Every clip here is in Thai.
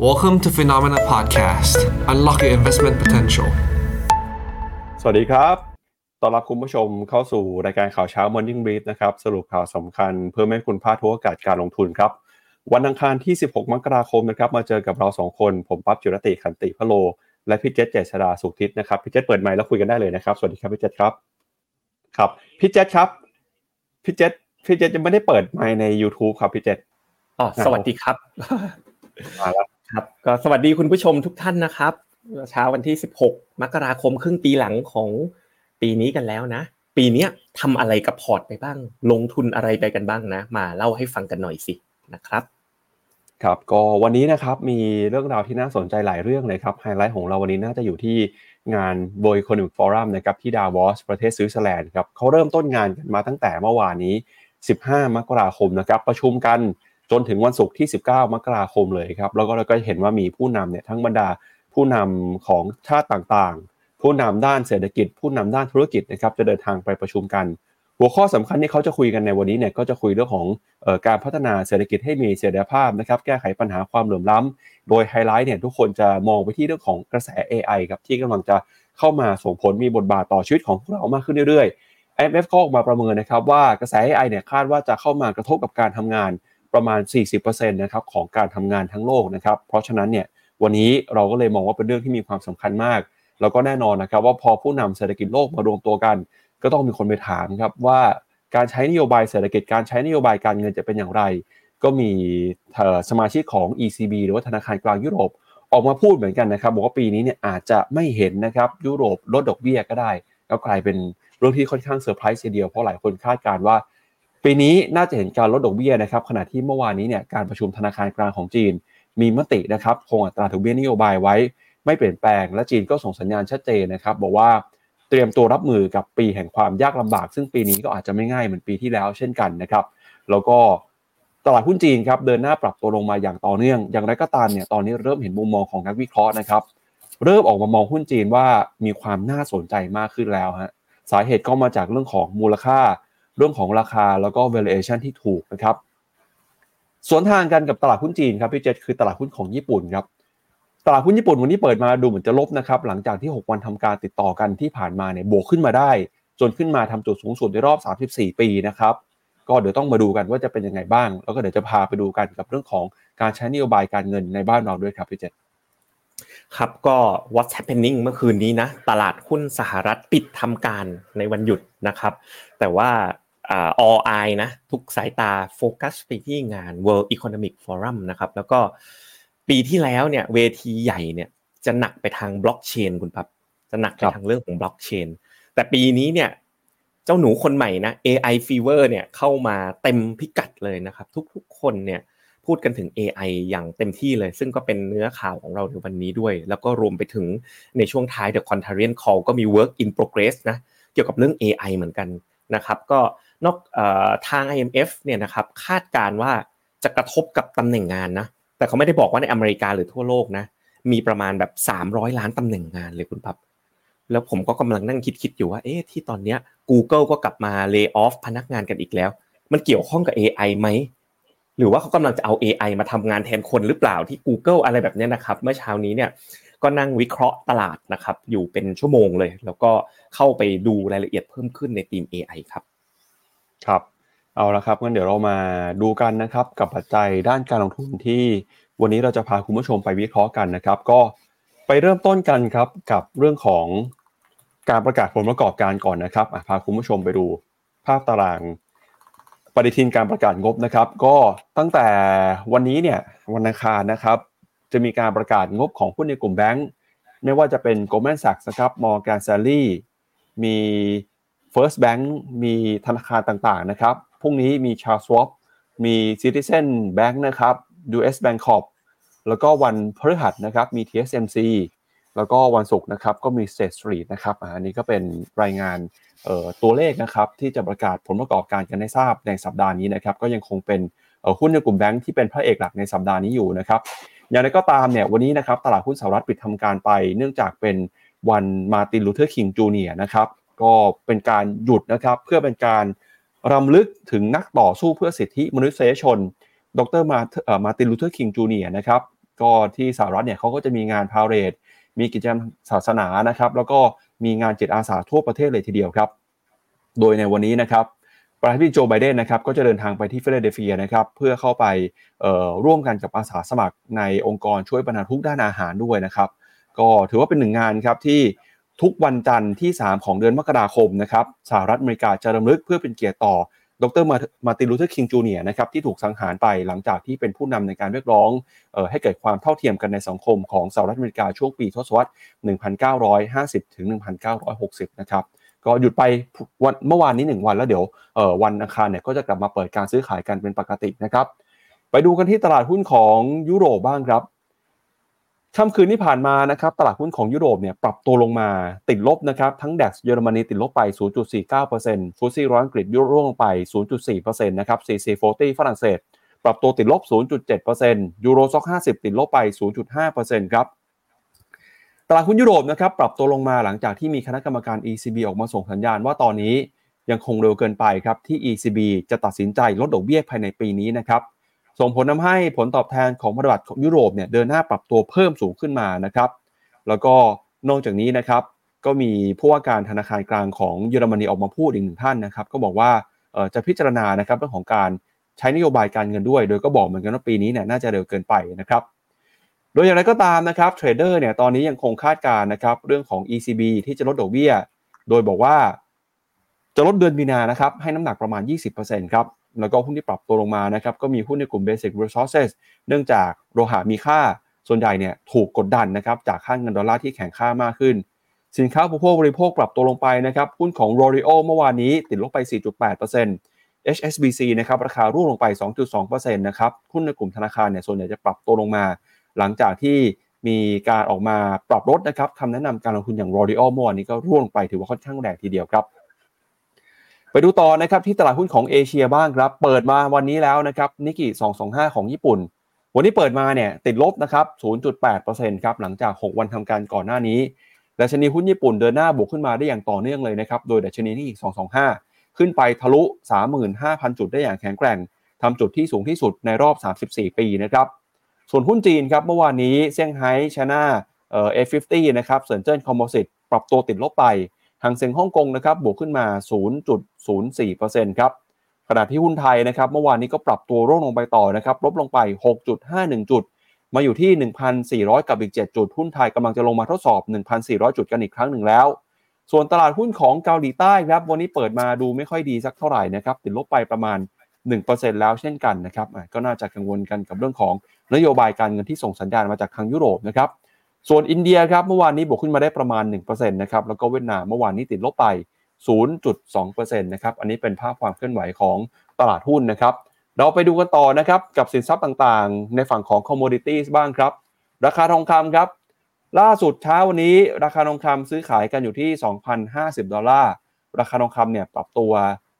Welcome to Phenomena Podcast. Unlock your investment potential. สวัสดีครับ ต้อนรับคุณผู้ชมเข้าสู่รายการข่าวเช้า Morning Brief นะครับ สรุปข่าวสำคัญเพื่อไม่ให้คุณพลาดทุกโอกาสการลงทุนครับ วันอังคารที่ 16 มกราคมนะครับ มาเจอกับเรา 2 คน ผมปั๊บจุรติขันติพะโล และพี่เจษเจษดาสุขทิศนะครับ พี่เจษเปิดไมค์แล้วคุยกันได้เลยนะครับ สวัสดีครับพี่เจษครับ ครับ พี่เจษครับ พี่เจษพี่เจษยังไม่ได้เปิดไมค์ใน YouTube ครับพี่เจษอ๋อ สวัสดีครับ มาแล้ว ครับก็สวัสดีคุณผู้ชมทุกท่านนะครับเช้าวันที่ 16 มกราคมครึ่งปีหลังของปีนี้กันแล้วนะ ปีนี้ทำอะไรกับพอร์ตไปบ้าง ลงทุนอะไรไปกันบ้างนะ มาเล่าให้ฟังกันหน่อยสินะครับ ครับก็วันนี้นะครับมีเรื่องราวที่น่าสนใจหลายเรื่องเลยครับไฮไลท์ของเราวันนี้น่าจะอยู่ที่งาน World Economic Forum นะครับที่ดาวอสประเทศสวิตเซอร์แลนด์ครับเขาเริ่มต้นงานกันมาตั้งแต่เมื่อวานนี้ 15 มกราคมนะครับประชุมกัน นถึงวันศุกร์ที่ 19 มกราคมเลยครับ แล้วก็เราก็เห็นว่ามีผู้นำเนี่ยทั้งบรรดาผู้นำของชาติต่างๆ ผู้นำด้านเศรษฐกิจ ผู้นำด้านธุรกิจนะครับจะเดินทางไปประชุมกัน หัวข้อสำคัญที่เขาจะคุยกันในวันนี้เนี่ยก็จะคุยเรื่องของออการพัฒนาเศรษฐกิจให้มีเสถียรภาพนะครับแก้ไขปัญหาความเหลื่อมล้ำโดยไฮไลท์เนี่ยทุกคนจะมองไปที่เรื่องของกระแส AI ครับที่กำลังจะเข้ามาส่งผลมีบทบาทต่อชีวิตของพวกเรามากขึ้นเรื่อยๆ IMF ก็ออกมาประเมินนะครับว่ากระแส AI เนี่ยคาดว่าจะเข้ามากระทบกับการทำงาน ประมาณ 40%นะครับของการทำงานทั้งโลกนะครับ เพราะฉะนั้นเนี่ยวันนี้เราก็เลยมองว่าเป็นเรื่องที่มีความสำคัญมาก แล้วก็แน่นอนนะครับว่าพอผู้นำเศรษฐกิจโลกมารวมตัวกัน ก็ต้องมีคนไปถามครับว่าการใช้นโยบายเศรษฐกิจการใช้นโยบายการเงินจะเป็นอย่างไร ก็มีสมาชิกของ ECB หรือว่าธนาคารกลางยุโรป ออกมาพูดเหมือนกันนะครับบอกว่าปีนี้เนี่ยอาจจะไม่เห็นนะครับยุโรปลดดอกเบี้ยก็ได้ แล้วกลายเป็นเรื่องที่ค่อนข้างเซอร์ไพรส์ทีเดียวเพราะหลายคนคาดการณ์ว่า ปีนี้น่าจะเห็นการลดดอกเบี้ยนะครับขณะที่เมื่อวานนี้เนี่ยการประชุมธนาคารกลางของจีน มีมตินะครับคงอัตราดอกเบี้ยนโยบายไว้ ไม่เปลี่ยนแปลง และจีนก็ส่งสัญญาณชัดเจนนะครับบอกว่าเตรียมตัวรับมือกับปีแห่งความยากลำบาก ซึ่งปีนี้ก็อาจจะไม่ง่ายเหมือนปีที่แล้วเช่นกันนะครับแล้วก็ตลาดหุ้นจีนครับเดินหน้าปรับตัวลงมาอย่างต่อเนื่อง อย่างไรก็ตามเนี่ยตอนนี้เริ่มเห็นมุมมองของนักวิเคราะห์นะครับเริ่มออกมามองหุ้นจีนว่ามีความน่าสนใจมากขึ้นแล้วฮะสาเหตุก็มาจากเรื่องของมูลค่า เรื่องของราคาแล้วก็ valuation ที่ถูกนะครับสวนทางกันกับตลาดหุ้นจีนครับพี่เจษคือตลาดหุ้นของญี่ปุ่นครับตลาดหุ้นญี่ปุ่นวันนี้เปิดมาดูเหมือนจะลบนะครับหลังจากที่ 6 วันทำการติดต่อกันที่ผ่านมาเนี่ยบวกขึ้นมาได้ จนขึ้นมาทำจุดสูงสุดในรอบ 34 ปีนะครับก็เดี๋ยวต้องมาดูกันว่าจะเป็นยังไงบ้าง แล้วก็เดี๋ยวจะพาไปดูกันกับเรื่องของการใช้นโยบายการเงินในบ้านเราด้วยครับพี่เจษครับก็ what's happening เมื่อคืนนี้นะตลาดหุ้นสหรัฐปิดทำการในวันหยุดนะครับ แต่ว่า all eye นะ ทุกสายตาโฟกัสไปที่งาน World Economic Forum นะครับ แล้วก็ปีที่แล้วเนี่ยเวทีใหญ่เนี่ยจะหนักไปทางบล็อกเชนคุณพับจะหนักไปทางเรื่องของบล็อกเชนแต่ปีนี้เนี่ยเจ้าหนูคนใหม่นะ AI fever เนี่ยเข้ามาเต็มพิกัดเลยนะครับ ทุกๆคนเนี่ยพูดกันถึง AI อย่างเต็มที่เลย ซึ่งก็เป็นเนื้อข่าวของเราในวันนี้ด้วย แล้วก็รวมไปถึงในช่วงท้าย The Contrarian Call ก็มี work in progress นะเกี่ยวกับเรื่อง AI เหมือนกันนะครับ ก็ นอกทาง IMF เนี่ยนะครับคาดการว่าจะกระทบกับตำแหน่งงานนะแต่เขาไม่ได้บอกว่าในอเมริกาหรือทั่วโลกนะมีประมาณแบบ 300 ล้านตำแหน่งงานเลยคุณพับ แล้วผมก็กำลังนั่งคิดๆอยู่ว่าเอ๊ะที่ตอนเนี้ย Google ก็กลับมา lay off พนักงานกันอีกแล้ว มันเกี่ยวข้องกับ AI ไหมหรือว่าเขากำลังจะเอา AI มาทำงานแทนคนหรือเปล่าที่ Google อะไรแบบนี้นะครับ เมื่อเช้านี้เนี่ยก็นั่งวิเคราะห์ตลาดนะครับ อยู่เป็นชั่วโมงเลย แล้วก็เข้าไปดูรายละเอียดเพิ่มขึ้นในทีม AI ครับ ครับเอาละครับงั้นเดี๋ยวเรามาดูกันนะครับกับปัจจัยด้านการลงทุนที่วันนี้เราจะพาคุณผู้ชมไปวิเคราะห์กันนะครับ ก็ไปเริ่มต้นกันครับกับเรื่องของการประกาศผลประกอบการก่อนนะครับพาคุณผู้ชมไปดูภาพตารางปฏิทินการประกาศงบนะครับ ก็ตั้งแต่วันนี้เนี่ยวันอังคารนะครับ จะมีการประกาศงบของหุ้นในกลุ่มแบงก์ไม่ว่าจะเป็น Goldman Sachs นะครับ Morgan Stanley มี First Bank มีธนาคารต่างๆนะครับพรุ่งนี้มี Charles Schwab มี Citizen Bank นะครับ US Bank Corp แล้วก็วันพฤหัสนะครับมี TSMC แล้วก็วันศุกร์นะครับก็มี State Street นะครับอันนี้ก็เป็นรายงานตัวเลขนะครับที่จะประกาศผลประกอบการกันให้ทราบในสัปดาห์นี้นะครับก็ยังคงเป็นหุ้นในกลุ่มแบงค์ที่เป็นพระเอกหลักในสัปดาห์นี้อยู่นะครับอย่างไรก็ตามเนี่ยวันนี้นะครับตลาดหุ้นสหรัฐปิดทำการไป เนื่องจากเป็นวันมาร์ตินลูเธอร์คิงจูเนียร์นะครับ ก็เป็นการหยุดนะครับเพื่อเป็นการรำลึกถึงนักต่อสู้เพื่อสิทธิมนุษยชน ดรมามาร์ตินลูเธอร์คิงจูเนียร์นะครับก็ที่สหรัฐเนี่ยเขาก็จะมีงาน parade มีกิจกรรมศาสนานะครับ แล้วก็มีงานจิตอาสาทั่วประเทศเลยทีเดียวครับ โดยในวันนี้นะครับประธานาธิบดีโจไบเดนนะครับก็จะเดินทางไปที่ฟิลาเดลเฟียนะครับเพื่อเข้าไปร่วมกันกับอาสาสมัครในองค์กรช่วยบรรเทาทุกข์ด้านอาหารด้วยนะครับ ก็ถือว่าเป็นหนึ่งงานครับที่ ทุกวันจันทร์ที่ 3 ของเดือนมกราคมนะครับสหรัฐอเมริกาจะรำลึกเพื่อเป็นเกียรติต่อดร.มาร์ตินลูเธอร์คิงจูเนียร์นะครับที่ถูกสังหารไปหลังจากที่เป็นผู้นำในการเรียกร้องออให้เกิดความเท่าเทียมกันในสังคมของสหรัฐอเมริกาช่วงปีทศวรรษ 1950 ถึง 1960 นะครับก็หยุดไปวันเมื่อวานนี้ 1 วันแล้วเดี๋ยววันอังคารเนี่ยก็จะกลับมาเปิดการซื้อขายกันเป็นปกตินะครับไปดูกันที่ตลาดหุ้นของยุโรปบ้างครับ ค่ำคืนที่ผ่านมานะครับตลาดหุ้นของยุโรปเนี่ยปรับตัวลงมาติดลบนะครับทั้ง DAX เยอรมนีติดลบไป 0.49% FTSE ร้อยอังกฤษยุโรปลงไป 0.4%นะครับ CAC 40 ฝรั่งเศส ปรับตัวติดลบ 0.7% Euro Stoxx 50 ติดลบไป 0.5%ครับตลาดหุ้นยุโรปนะครับปรับตัวลงมาหลังจากที่มีคณะกรรมการ ECB ออกมาส่งสัญญาณว่าตอนนี้ยังคงเร็วเกินไปครับที่ ECB จะตัดสินใจลดดอกเบี้ยภายในปีนี้นะครับ ส่งผลทำให้ผลตอบแทนของพันธบัตรของยุโรปเนี่ยเดินหน้าปรับตัวเพิ่มสูงขึ้นมานะครับ แล้วก็นอกจากนี้นะครับ ก็มีผู้ว่าการธนาคารกลางของเยอรมนีออกมาพูดอีกหนึ่งท่านนะครับ ก็บอกว่าจะพิจารณานะครับเรื่องของการใช้นโยบายการเงินด้วย โดยก็บอกเหมือนกันว่าปีนี้เนี่ยน่าจะเร็วเกินไปนะครับ โดยอย่างไรก็ตามนะครับเทรดเดอร์เนี่ยตอนนี้ยังคงคาดการณ์นะครับเรื่องของ ECB ที่จะลดดอกเบี้ย โดยบอกว่าจะลดเดือนมีนานะครับให้น้ำหนักประมาณ 20%ครับ แล้วก็หุ้นที่ปรับตัวลงมานะครับก็มีหุ้นในกลุ่ม Basic Resources เนื่องจากโลหะมีค่าส่วนใหญ่เนี่ยถูกกดดันนะครับจากค่างเงินดอลลาร์ที่แข็งค่ามากขึ้น สินค้าผู้บริโภคปรับตัวลงไปนะครับหุ้นของ r o r i o เมื่อวานนี้ติดลบไป 4.8% HSBC นะครับราคาร่วงลงไป 2.2%นะครับหุ้นในกลุ่มธนาคารเนี่ยส่วนใหญ่จะปรับตัวลงมา หลังจากที่มีการออกมาปรับลดนะครับคำแนะนำการลงทุนอย่าง r o r i o เมื่อวานนี้ก็ร่วงลงไปถือว่าค่อนข้างแรงทีเดียวครับ ไปดูต่อนะครับที่ตลาดหุ้นของเอเชียบ้างครับ เปิดมาวันนี้แล้วนะครับนิกกี้225 ของญี่ปุ่น วันนี้เปิดมาเนี่ยติดลบนะครับ 0.8%ครับหลังจาก 6 วันทำการก่อนหน้านี้ดัชนีหุ้นญี่ปุ่นเดินหน้าบวกขึ้นมาได้อย่างต่อเนื่องเลยนะครับ โดยดัชนีนิกกี้225 ขึ้นไปทะลุ 35,000 จุดได้อย่างแข็งแกร่งทำจุดที่สูงที่สุดในรอบ 34 ปีนะครับ ส่วนหุ้นจีนครับเมื่อวานนี้เซี่ยงไฮ้ชนะเอ่อ F50 นะครับเซินเจิ้นคอมโพสิตปรับตัวติดลบไป หางเซ็งฮ่องกงนะครับบวกขึ้นมา 0.04%ครับขณะที่หุ้นไทยนะครับเมื่อวานนี้ก็ปรับตัวร่วงลงไปต่อนะครับลบลงไป 6.51 จุด มาอยู่ที่ 1,400 กับอีก 7 จุด หุ้นไทยกำลังจะลงมาทดสอบ 1,400 จุดกันอีกครั้งหนึ่งแล้ว ส่วนตลาดหุ้นของเกาหลีใต้ครับวันนี้เปิดมาดูไม่ค่อยดีสักเท่าไหร่นะครับติดลบไปประมาณ 1%แล้วเช่นกันนะครับก็น่าจะกังวลกันกับเรื่องของนโยบายการเงินที่ส่งสัญญาณมาจากทางยุโรปนะครับ ส่วนอินเดียครับเมื่อวานนี้บวกขึ้นมาได้ประมาณ1%นะครับแล้วก็เวียดนามเมื่อวานนี้ติดลบไป 0.2%นะครับอันนี้เป็นภาพความเคลื่อนไหวของตลาดหุ้นนะครับเราไปดูกันต่อนะครับกับสินทรัพย์ต่างๆ ในฝั่งของ commodities บ้างครับ ราคาทองคำครับ ล่าสุดเช้าวันนี้ราคาทองคำซื้อขายกันอยู่ที่ 2,050 ดอลลาร์ ราคาทองคำเนี่ยปรับตัว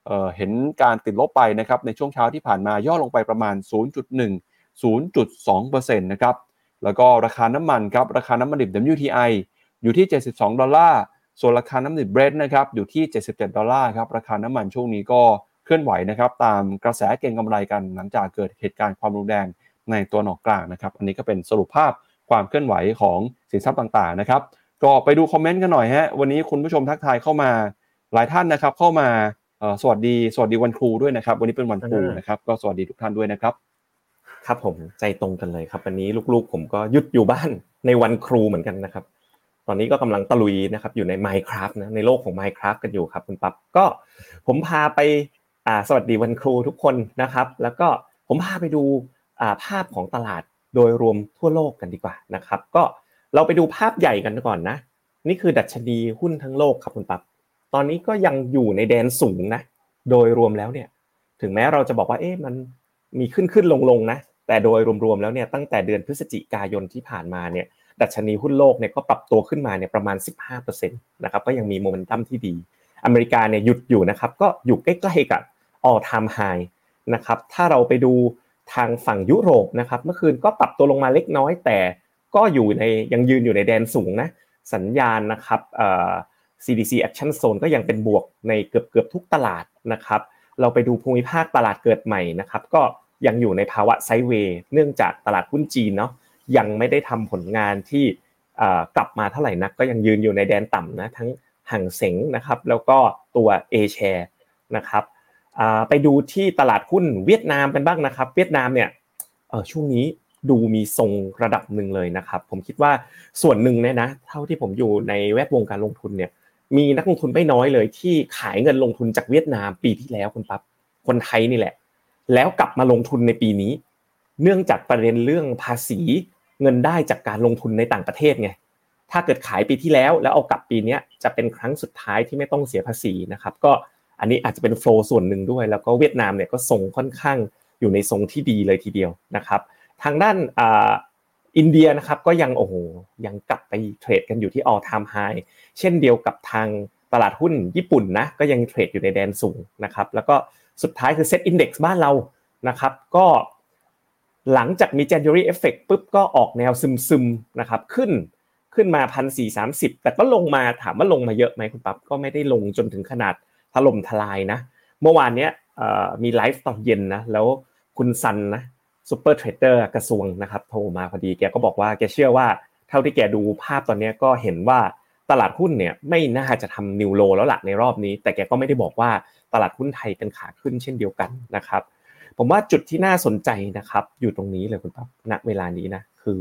เเห็นการติดลบไปนะครับในช่วงเช้าที่ผ่านมาย่อลงไปประมาณ 0.1 0.2%นะครับ แล้วก็ราคาน้ำมันครับราคาน้ำมันดิบ WTI อยู่ที่ 72 ดอลลาร์ ส่วนราคาน้ำมันดิบเบรนท์นะครับอยู่ที่ 77 ดอลลาร์ครับราคาน้ำมันช่วงนี้ก็เคลื่อนไหวนะครับตามกระแสเก็งกำไรกันหลังจากเกิดเหตุการณ์ความรุนแรงในตะวันออกกลางนะครับอันนี้ก็เป็นสรุปภาพความเคลื่อนไหวของสินทรัพย์ต่างๆนะครับก็ไปดูคอมเมนต์กันหน่อยฮะวันนี้คุณผู้ชมทักทายเข้ามาหลายท่านนะครับเข้ามาสวัสดีสวัสดีวันครูด้วยนะครับ วันนี้เป็นวันครูนะครับ ก็สวัสดีทุกท่านด้วยนะครับ ครับผมใจตรงกันเลยครับวันนี้ลูกๆ ผมก็หยุดอยู่บ้านในวันครูเหมือนกันนะครับ ตอนนี้ก็กำลังตะลุยนะครับอยู่ใน Minecraft นะในโลกของ Minecraft กันอยู่ครับคุณปั๊บก็ผมพาไปอ่าสวัสดีวันครูทุกคนนะครับ แล้วก็ผมพาไปดูอ่าภาพของตลาดโดยรวมทั่วโลกกันดีกว่านะครับ ก็เราไปดูภาพใหญ่กันก่อนนะ นี่คือดัชนีหุ้นทั้งโลกครับคุณปั๊บตอนนี้ก็ยังอยู่ในแดนสูงนะ โดยรวมแล้วเนี่ย ถึงแม้เราจะบอกว่าเอ๊ะมันมีขึ้นขึ้นลงลงนะ แต่โดยรวมๆแล้วเนี่ยตั้งแต่เดือนพฤศจิกายนที่ผ่านมาเนี่ยดัชนีหุ้นโลกเนี่ยก็ปรับตัวขึ้นมาเนี่ยประมาณ 15%นะครับก็ยังมีโมเมนตัมที่ดี อเมริกาเนี่ยหยุดอยู่นะครับก็อยู่ใกล้ๆกับ all time high นะครับถ้าเราไปดูทางฝั่งยุโรปนะครับเมื่อคืนก็ปรับตัวลงมาเล็กน้อย แต่ก็อยู่ในยังยืนอยู่ในแดนสูงนะสัญญาณนะครับ CDC Action Zone ก็ยังเป็นบวกในเกือบเกือบทุกตลาดนะครับ เราไปดูภูมิภาคตลาดเกิดใหม่นะครับ ก็ ยังอยู่ในภาวะไซด์เวย์เนื่องจากตลาดหุ้นจีนเนาะยังไม่ได้ทำผลงานที่กลับมาเท่าไหร่นักก็ยังยืนอยู่ในแดนต่ำนะทั้งห่างเสงนะครับแล้วก็ตัว A share นะครับไปดูที่ตลาดหุ้นเวียดนามกันบ้างนะครับ เวียดนามเนี่ยช่วงนี้ดูมีทรงระดับหนึ่งเลยนะครับ ผมคิดว่าส่วนหนึ่งเนี่ยนะ เท่าที่ผมอยู่ในแวดวงการลงทุนเนี่ย มีนักลงทุนไม่น้อยเลยที่ขายเงินลงทุนจากเวียดนามปีที่แล้วคุณปั๊บคนไทยนี่แหละ แล้วกลับมาลงทุนในปีนี้ เนื่องจากประเด็นเรื่องภาษีเงินได้จากการลงทุนในต่างประเทศไงถ้าเกิดขายปีที่แล้วแล้วเอากลับปีนี้จะเป็นครั้งสุดท้ายที่ไม่ต้องเสียภาษีนะครับก็อันนี้อาจจะเป็นโฟล์ส่วนหนึ่งด้วย แล้วก็เวียดนามเนี่ยก็ทรงค่อนข้างอยู่ในทรงที่ดีเลยทีเดียวนะครับ ทางด้านอินเดียนะครับก็ยังโอ้โหยังกลับไปเทรดกันอยู่ที่ all time high เช่นเดียวกับทางตลาดหุ้นญี่ปุ่นนะก็ยังเทรดอยู่ในแดนสูงนะครับ แล้วก็ สุดท้ายคือ Set Index บ้านเรานะครับ ก็หลังจากมี January Effect ปุ๊บก็ออกแนวซึมๆนะครับขึ้นขึ้นมาพันสี่สามสิบแต่ก็ลงมาถามว่าลงมาเยอะไหมคุณปั๊บก็ไม่ได้ลงจนถึงขนาดถล่มทลายนะ เมื่อวานเนี้ยมีไลฟ์ตอนเย็นนะแล้วคุณซันนะsuper trader กระทรวงนะครับโทรมาพอดีแกก็บอกว่าแกเชื่อว่าเท่าที่แกดูภาพตอนนี้ก็เห็นว่าตลาดหุ้นเนี่ยไม่น่าจะทำ new low แล้วล่ะในรอบนี้ แต่แกก็ไม่ได้บอกว่า ตลาดหุ้นไทยเป็นขาขึ้นเช่นเดียวกันนะครับ ผมว่าจุดที่น่าสนใจนะครับ อยู่ตรงนี้เลยคุณปั๊บณเวลานี้นะคือ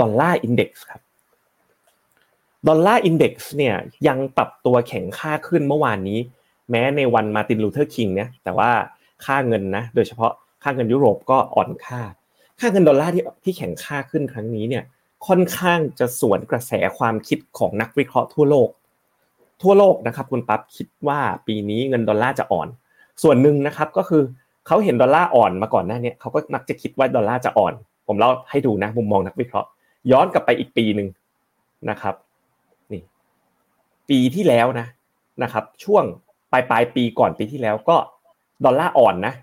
dollar index ครับ dollar index เนี่ยยังปรับตัวแข็งค่าขึ้นเมื่อวานนี้ แม้ในวันมาร์ตินลูเธอร์คิงเนี่ยแต่ว่าค่าเงินนะโดยเฉพาะค่าเงินยุโรปก็อ่อนค่า ค่าเงินดอลลาร์ที่ที่แข็งค่าขึ้นครั้งนี้เนี่ยค่อนข้างจะสวนกระแสความคิดของนักวิเคราะห์ทั่วโลก ทั่วโลกนะครับคุณปั๊บคิดว่าปีนี้เงินดอลลาร์จะอ่อน ส่วนหนึ่งนะครับก็คือเขาเห็นดอลลาร์อ่อนมาก่อนหน้านี้เขาก็มักจะคิดว่าดอลลาร์จะอ่อน ผมเล่าให้ดูนะมุมมองนักวิเคราะห์ ย้อนกลับไปอีกปีหนึ่งนะครับนี่ปีที่แล้วนะนะครับช่วงปลายปลายปีก่อนปีที่แล้วก็ดอลลาร์อ่อนนะ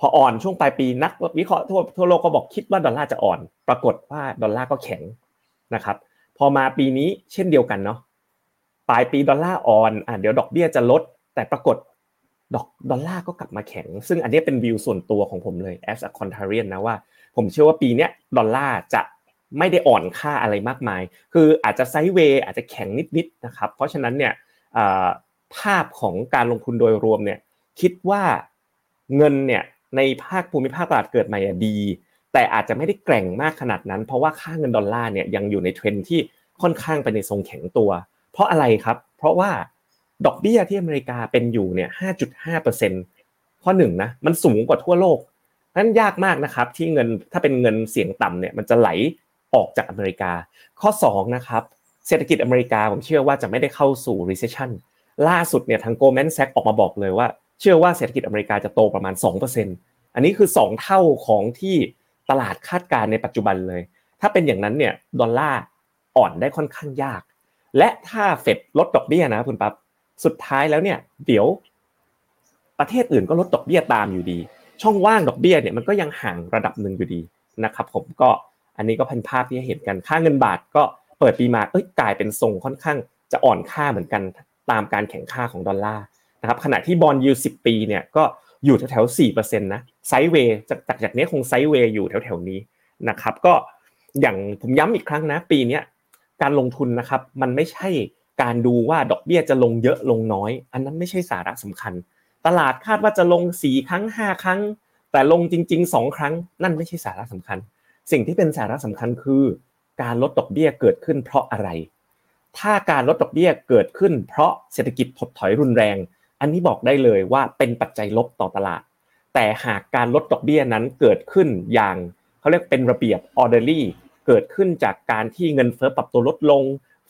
พออ่อนช่วงปลายปีนักวิเคราะห์ทั่วทั่วโลกก็บอกคิดว่าดอลลาร์จะอ่อน ปรากฏว่าดอลลาร์ก็แข็งนะครับ พอมาปีนี้เช่นเดียวกันเนาะ ปลายปีดอลลาร์อ่อนอะเดี๋ยวดอกเบี้ยจะลด แต่ปรากฏดอกดอลลาร์ก็กลับมาแข็ง ซึ่งอันนี้เป็นวิวส่วนตัวของผมเลย as a contrarian นะว่า ผมเชื่อว่าปีนี้ดอลลาร์จะไม่ได้อ่อนค่าอะไรมากมาย คืออาจจะ sideway อาจจะแข็งนิดๆนะครับ เพราะฉะนั้นเนี่ยภาพของการลงทุนโดยรวมเนี่ยคิดว่าเงินเนี่ยในภาคภูมิภาคตลาดเกิดใหม่ดี แต่อาจจะไม่ได้แกร่งมากขนาดนั้น เพราะว่าค่าเงินดอลลาร์เนี่ยยังอยู่ในเทรนที่ค่อนข้างไปในทรงแข็งตัว เพราะอะไรครับ เพราะว่าดอกเบี้ยที่อเมริกาเป็นอยู่เนี่ย 5.5%ข้อหนึ่งนะมันสูงกว่าทั่วโลกนั้นยากมากนะครับที่เงินถ้าเป็นเงินเสี่ยงต่ำเนี่ยมันจะไหลออกจากอเมริกา ข้อ2นะครับเศรษฐกิจอเมริกาผมเชื่อว่าจะไม่ได้เข้าสู่ recession ล่าสุดเนี่ยทาง Goldman Sachs ออกมาบอกเลยว่า เชื่อว่าเศรษฐกิจอเมริกาจะโตประมาณ 2%อันนี้คือ 2 เท่าของที่ตลาดคาดการณ์ในปัจจุบันเลย ถ้าเป็นอย่างนั้นเนี่ยดอลลาร์อ่อนได้ค่อนข้างยาก และถ้าเฟดลดดอกเบี้ยนะคุณปั๊บสุดท้ายแล้วเนี่ย เดี๋ยว ประเทศอื่นก็ลดดอกเบี้ยตามอยู่ดี ช่องว่างดอกเบี้ยเนี่ยมันก็ยังห่างระดับหนึ่งอยู่ดีนะครับผมก็อันนี้ก็พันภาพที่เห็นกันค่าเงินบาทก็เปิดปีมาเอ้ยกลายเป็นทรงค่อนข้างจะอ่อนค่าเหมือนกันตามการแข่งค่าของดอลลาร์นะครับขณะที่บอลยูสิบปีเนี่ยก็อยู่แถวๆสี่เปอร์เซ็นต์นะไซด์เวย์จากจากจากนี้คงไซด์เวย์อยู่แถวๆนี้นะครับก็อย่างผมย้ำอีกครั้งนะ ปีนี้ การลงทุนนะครับ มันไม่ใช่การดูว่าดอกเบี้ยจะลงเยอะลงน้อย อันนั้นไม่ใช่สาระสำคัญ ตลาดคาดว่าจะลงสี่ครั้งห้าครั้ง แต่ลงจริงๆสองครั้ง นั่นไม่ใช่สาระสำคัญ สิ่งที่เป็นสาระสำคัญคือ การลดดอกเบี้ยเกิดขึ้นเพราะอะไร ถ้าการลดดอกเบี้ยเกิดขึ้น เพราะเศรษฐกิจถดถอยรุนแรง อันนี้บอกได้เลยว่าเป็นปัจจัยลบต่อตลาด แต่หากการลดดอกเบี้ยนั้นเกิดขึ้นอย่างเขาเรียกเป็นระเบียบ orderly เกิดขึ้นจากการที่เงินเฟ้อปรับตัวลดลง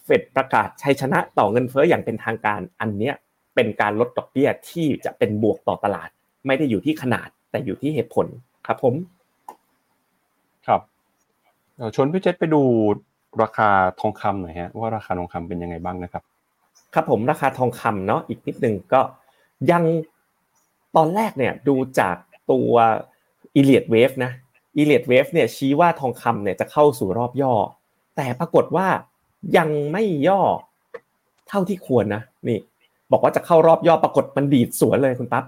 เฟดประกาศชัยชนะต่อเงินเฟ้ออย่างเป็นทางการอันเนี้ยเป็นการลดดอกเบี้ยที่จะเป็นบวกต่อตลาด ไม่ได้อยู่ที่ขนาดแต่อยู่ที่เหตุผลครับผม ครับชวนพี่เจษไปดูราคาทองคำหน่อยฮะว่าราคาทองคำเป็นยังไงบ้างนะครับ ครับผมราคาทองคำเนาะอีกนิดนึงก็ยังตอนแรกเนี่ยดูจากตัวอีเลียดเวฟนะ อีเลียดเวฟเนี่ยชี้ว่าทองคำเนี่ยจะเข้าสู่รอบย่อ แต่ปรากฏว่ายังไม่ย่อเท่าที่ควรนะนี่บอกว่าจะเข้ารอบย่อปรากฏมันดีดสวนเลยคุณปั๊บ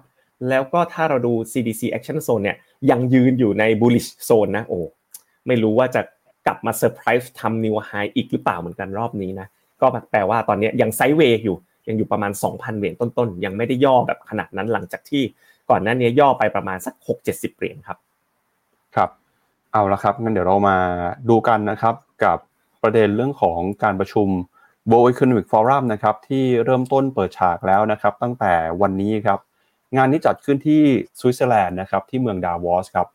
แล้วก็ถ้าเราดู CDC Action Zone เนี่ยยังยืนอยู่ใน bullish zone นะโอ้ไม่รู้ว่าจะกลับมาเซอร์ไพรส์ทำนิวไฮอีกหรือเปล่าเหมือนกันรอบนี้นะก็แปลว่าตอนนี้ยังไซด์เวย์อยู่ยังอยู่ประมาณ 2,000 เหรียญต้นๆ ยังไม่ได้ย่อแบบขนาดนั้นหลังจากที่ก่อนหน้านี้ย่อไปประมาณสัก 6-70 เหรียญครับ ครับเอาละครับงั้นเดี๋ยวเรามาดูกันนะครับกับประเด็นเรื่องของการประชุม World Economic Forum นะครับที่เริ่มต้นเปิดฉากแล้วนะครับ ตั้งแต่วันนี้ครับงานนี้จัดขึ้นที่สวิตเซอร์แลนด์นะครับที่เมืองดาวอสครับ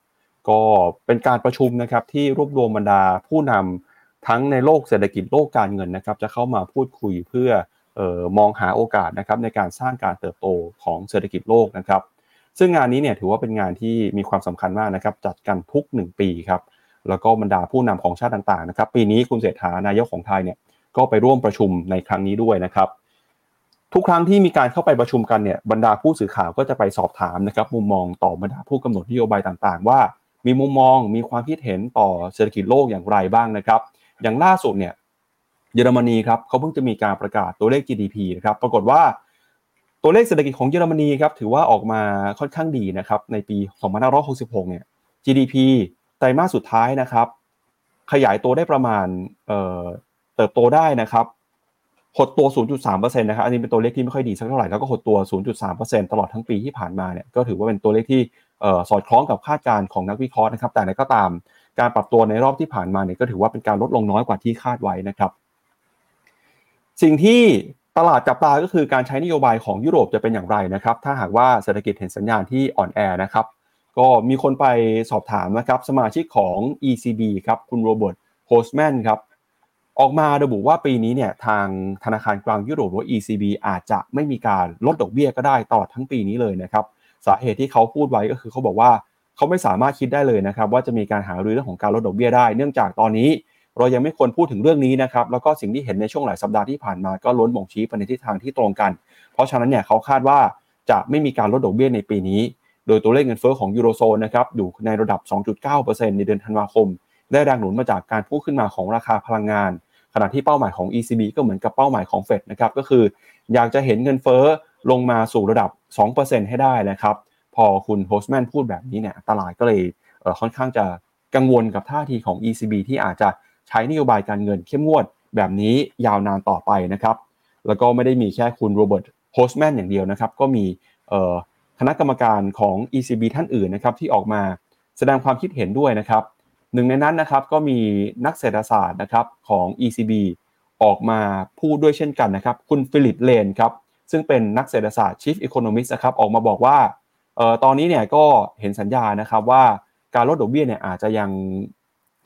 ก็เป็นการประชุมนะครับที่รวบรวมบรรดาผู้นำทั้งในโลกเศรษฐกิจโลกการเงินนะครับ จะเข้ามาพูดคุยเพื่อออมองหาโอกาสนะครับในการสร้างการเติบโตของเศรษฐกิจโลกนะครับ ซึ่งงานนี้เนี่ยถือว่าเป็นงานที่มีความสำคัญมากนะครับจัดกันทุก 1 ปีครับแล้วก็บรรดาผู้นำของชาติต่างๆนะครับปีนี้คุณเศรษฐานายกของไทยเนี่ยก็ไปร่วมประชุมในครั้งนี้ด้วยนะครับ ทุกครั้งที่มีการเข้าไปประชุมกันเนี่ยบรรดาผู้สื่อข่าวก็จะไปสอบถามนะครับมุมมองต่อบรรดาผู้กำหนดนโยบายต่างๆ ว่า มีมุมมองมีความคิดเห็นต่อเศรษฐกิจโลกอย่างไรบ้างนะครับ อย่างล่าสุดเนี่ยเยอรมนีครับเขาเพิ่งจะมีการประกาศตัวเลข GDP นะครับปรากฏว่า ตัวเลขเศรษฐกิจของเยอรมนีครับถือว่าออกมาค่อนข้างดีนะครับในปี 2566 เนี่ย GDP ไตรมาสสุดท้ายนะครับ ขยายตัวได้ประมาณเเติบโตได้นะครับหดตัว 0.3%นะครับอันนี้เป็นตัวเลขที่ไม่ค่อยดีสักเท่าไหร่แล้วก็หดตัว 0.3%ตลอดทั้งปีที่ผ่านมาเนี่ยก็ถือว่าเป็นตัวเลขที่สอดคล้องกับคาดการณ์ของนักวิเคราะห์นะครับ แต่ในก็ตามการปรับตัวในรอบที่ผ่านมาเนี่ยก็ถือว่าเป็นการลดลงน้อยกว่าที่คาดไว้นะครับ สิ่งที่ ตลาดจับตาก็คือการใช้นโยบายของยุโรปจะเป็นอย่างไรนะครับ ถ้าหากว่าเศรษฐกิจเห็นสัญญาณที่อ่อนแอนะครับ ก็มีคนไปสอบถามนะครับ สมาชิกของ ECB ครับ คุณโรเบิร์ตโฮลซ์แมนครับ ออกมาระบุว่าปีนี้เนี่ยทางธนาคารกลางยุโรปหรือ ECB อาจจะไม่มีการลดดอกเบี้ยก็ได้ตลอดทั้งปีนี้เลยนะครับ สาเหตุที่เขาพูดไว้ก็คือเขาบอกว่าเขาไม่สามารถคิดได้เลยนะครับ ว่าจะมีการหารือเรื่องของการลดดอกเบี้ยได้ เนื่องจากตอนนี้ เรายังไม่ควรพูดถึงเรื่องนี้นะครับแล้วก็สิ่งที่เห็นในช่วงหลายสัปดาห์ที่ผ่านมาก็ล้นบ่งชี้ไปในทิศทางที่ตรงกัน เพราะฉะนั้นเนี่ยเขาคาดว่าจะไม่มีการลดดอกเบี้ยในปีนี้ โดยตัวเลขเงินเฟ้อของยูโรโซนนะครับอยู่ในระดับ 2.9%ในเดือนธันวาคม ได้แรงหนุนมาจากการพุ่งขึ้นมาของราคาพลังงาน ขณะที่เป้าหมายของ ECB ก็เหมือนกับเป้าหมายของเฟดนะครับก็คือ อยากจะเห็นเงินเฟ้อลงมาสู่ระดับ 2%ให้ได้นะครับพอคุณโฮสแมนพูดแบบนี้เนี่ยตลาดก็เลยค่อนข้างจะกังวลกับท่าทีของ ECB ที่อาจจะ ใช้นโยบายการเงินเข้มงวดแบบนี้ยาวนานต่อไปนะครับแล้วก็ไม่ได้มีแค่คุณโรเบิร์ตโฮลซ์แมนอย่างเดียวนะครับก็มีคณะกรรมการของ ECB ท่านอื่นนะครับที่ออกมาแสดงความคิดเห็นด้วยนะครับหนึ่งในนั้นนะครับก็มีนักเศรษฐศาสตร์นะครับของ ECB ออกมาพูดด้วยเช่นกันนะครับ คุณฟิลิปเลนครับซึ่งเป็นนักเศรษฐศาสตร์ Chief Economist นะครับออกมาบอกว่าออตอนนี้เนี่ยก็เห็นสัญญานะครับว่าการลดดอกเบี้ยเนี่ยอาจจะยัง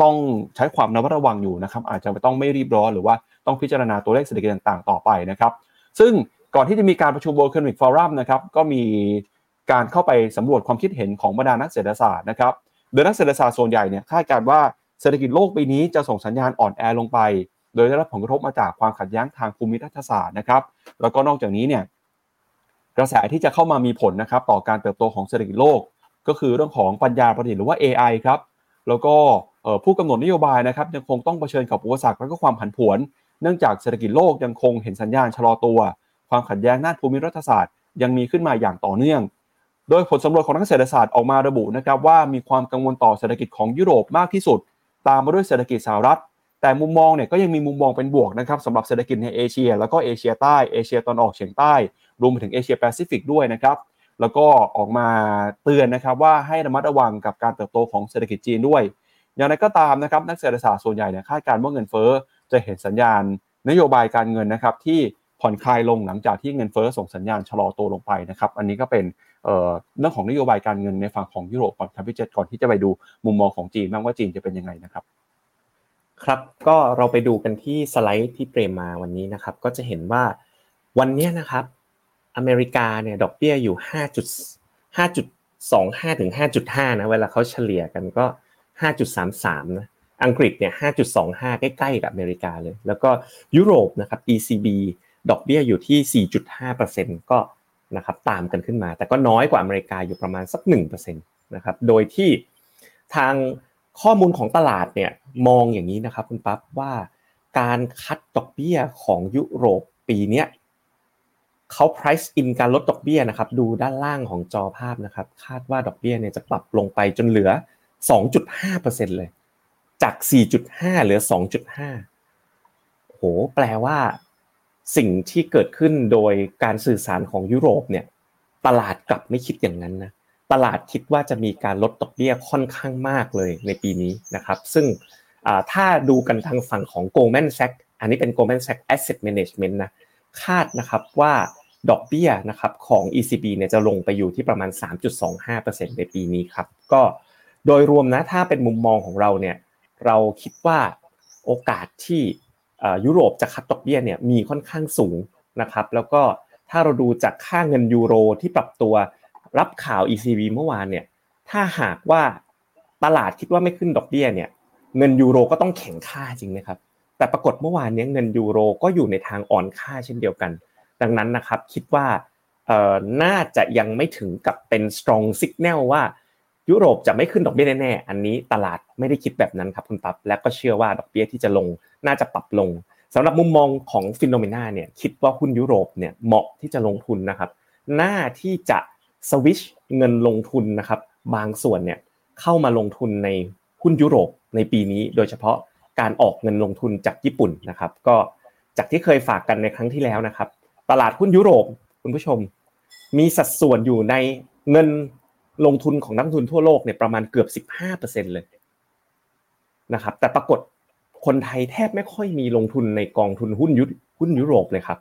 ต้องใช้ความระมัดระวังอยู่นะครับ อาจจะต้องไม่รีบร้อนหรือว่าต้องพิจารณาตัวเลขเศรษฐกิจต่างๆ ต่อไปนะครับ ซึ่งก่อนที่จะมีการประชุม World Economic Forum นะครับ ก็มีการเข้าไปสำรวจความคิดเห็นของบรรดานักเศรษฐศาสตร์นะครับ โดยนักเศรษฐศาสตร์ส่วนใหญ่เนี่ยคาดการณ์ว่าเศรษฐกิจโลกปีนี้จะส่งสัญญาณอ่อนแอลงไป โดยได้รับผลกระทบมาจากความขัดแย้งทางภูมิรัฐศาสตร์นะครับ แล้วก็นอกจากนี้เนี่ยกระแสที่จะเข้ามามีผลนะครับต่อการเติบโตของเศรษฐกิจโลก ก็คือเรื่องของปัญญาประดิษฐ์หรือว่า AI ครับ แล้วก็ ผู้กำหนดนโยบายนะครับยังคงต้องเผชิญกับอุปสรรคและก็ความผันผวน เนื่องจากเศรษฐกิจโลกยังคงเห็นสัญญาณชะลอตัว ความขัดแย้งด้านภูมิรัฐศาสตร์ ยังมีขึ้นมาอย่างต่อเนื่อง โดยผลสำรวจของนักเศรษฐศาสตร์ออกมาระบุนะครับว่ามีความกังวลต่อเศรษฐกิจของยุโรปมากที่สุด ตามมาด้วยเศรษฐกิจสหรัฐ แต่มุมมองเนี่ยก็ยังมีมุมมองเป็นบวกนะครับสำหรับเศรษฐกิจในเอเชีย แล้วก็เอเชียใต้เอเชียตะวันออกเฉียงใต้รวมไปถึงเอเชียแปซิฟิกด้วยนะครับแล้วก็ออกมาเตือนนะครับว่าให้ระมัดระวังกับการเติบโตของเศรษฐกิจจีนด้วย อย่างไรก็ตามนะครับนักเศรษฐศาสตร์ส่วนใหญ่เนี่ยคาดการณ์ว่าเงินเฟ้อจะเห็นสัญญาณ นโยบายการเงินนะครับที่ผ่อนคลายลงหลังจากที่เงินเฟ้อส่งสัญญาณชะลอตัวลงไปนะครับอันนี้ก็เป็นเรื่องของนโยบายการเงินในฝั่งของยุโรปก่อนครับพี่เจษก่อนที่จะไปดูมุมมองของจีนบ้างว่าจีนจะเป็นยังไงนะครับครับก็เราไปดูกันที่สไลด์ที่เตรียมมาวันนี้นะครับก็จะเห็นว่าวันนี้นะครับอเมริกาเนี่ยดอกเบี้ยอยู่5.5.25ถึง5.5นะเวลาเขาเฉลี่ยกันก็ 5.33 นะ อังกฤษเนี่ย 5.25 ใกล้ๆกับอเมริกาเลย แล้วก็ยุโรปนะครับ ECB ดอกเบี้ยอยู่ที่ 4.5%ก็นะครับตามกันขึ้นมา แต่ก็น้อยกว่าอเมริกาอยู่ประมาณสัก1%นะครับ โดยที่ทางข้อมูลของตลาดเนี่ยมองอย่างนี้นะครับคุณปั๊บว่าการคัดดอกเบี้ยของยุโรปปีนี้เขา price in การลดดอกเบี้ยนะครับ ดูด้านล่างของจอภาพนะครับ คาดว่าดอกเบี้ยเนี่ยจะปรับลงไปจนเหลือ 2.5%เลย จาก 4.5 เหลือ 2.5 โห แปลว่าสิ่งที่เกิดขึ้นโดยการสื่อสารของยุโรปเนี่ย ตลาดกลับไม่คิดอย่างนั้นนะ ตลาดคิดว่าจะมีการลดดอกเบี้ยค่อนข้างมากเลยในปีนี้นะครับ ซึ่งถ้าดูกันทางฝั่งของ Goldman Sachs อันนี้เป็น Goldman Sachs Asset Management นะ คาดนะครับว่าดอกเบี้ยนะครับของ ECB เนี่ยจะลงไปอยู่ที่ประมาณ 3.25%ในปีนี้ครับ ก็ โดยรวมนะถ้าเป็นมุมมองของเราเนี่ยเราคิดว่าโอกาสที่ยุโรปจะคัดดอกเบี้ยเนี่ยมีค่อนข้างสูงนะครับ แล้วก็ถ้าเราดูจากค่าเงินยูโรที่ปรับตัวรับข่าว ECB เมื่อวานเนี่ยถ้าหากว่าตลาดคิดว่าไม่ขึ้นดอกเบี้ยเนี่ยเงินยูโรก็ต้องแข็งค่าจริงนะครับ แต่ปรากฏเมื่อวานนี้เงินยูโรก็อยู่ในทางอ่อนค่าเช่นเดียวกัน ดังนั้นนะครับคิดว่าน่าจะยังไม่ถึงกับเป็น strong signal ว่า ยุโรปจะไม่ขึ้นดอกเบี้ยแน่ๆ อันนี้ตลาดไม่ได้คิดแบบนั้นครับคุณปั๊บ และก็เชื่อว่าดอกเบี้ยที่จะลงน่าจะปรับลงสำหรับมุมมองของฟิโนเมนาเนี่ยคิดว่าหุ้นยุโรปเนี่ยเหมาะที่จะลงทุนนะครับน่าที่จะสวิชเงินลงทุนนะครับบางส่วนเนี่ยเข้ามาลงทุนในหุ้นยุโรปในปีนี้ โดยเฉพาะการออกเงินลงทุนจากญี่ปุ่นนะครับ ก็จากที่เคยฝากกันในครั้งที่แล้วนะครับ ตลาดหุ้นยุโรปคุณผู้ชม มีสัดส่วนอยู่ในเงิน ลงทุนของนักทุนทั่วโลกเนี่ยประมาณเกือบ 15%เลยนะครับ แต่ปรากฏคนไทยแทบไม่ค่อยมีลงทุนในกองทุนหุ้นยุหุ้นยุโรปเลยครับ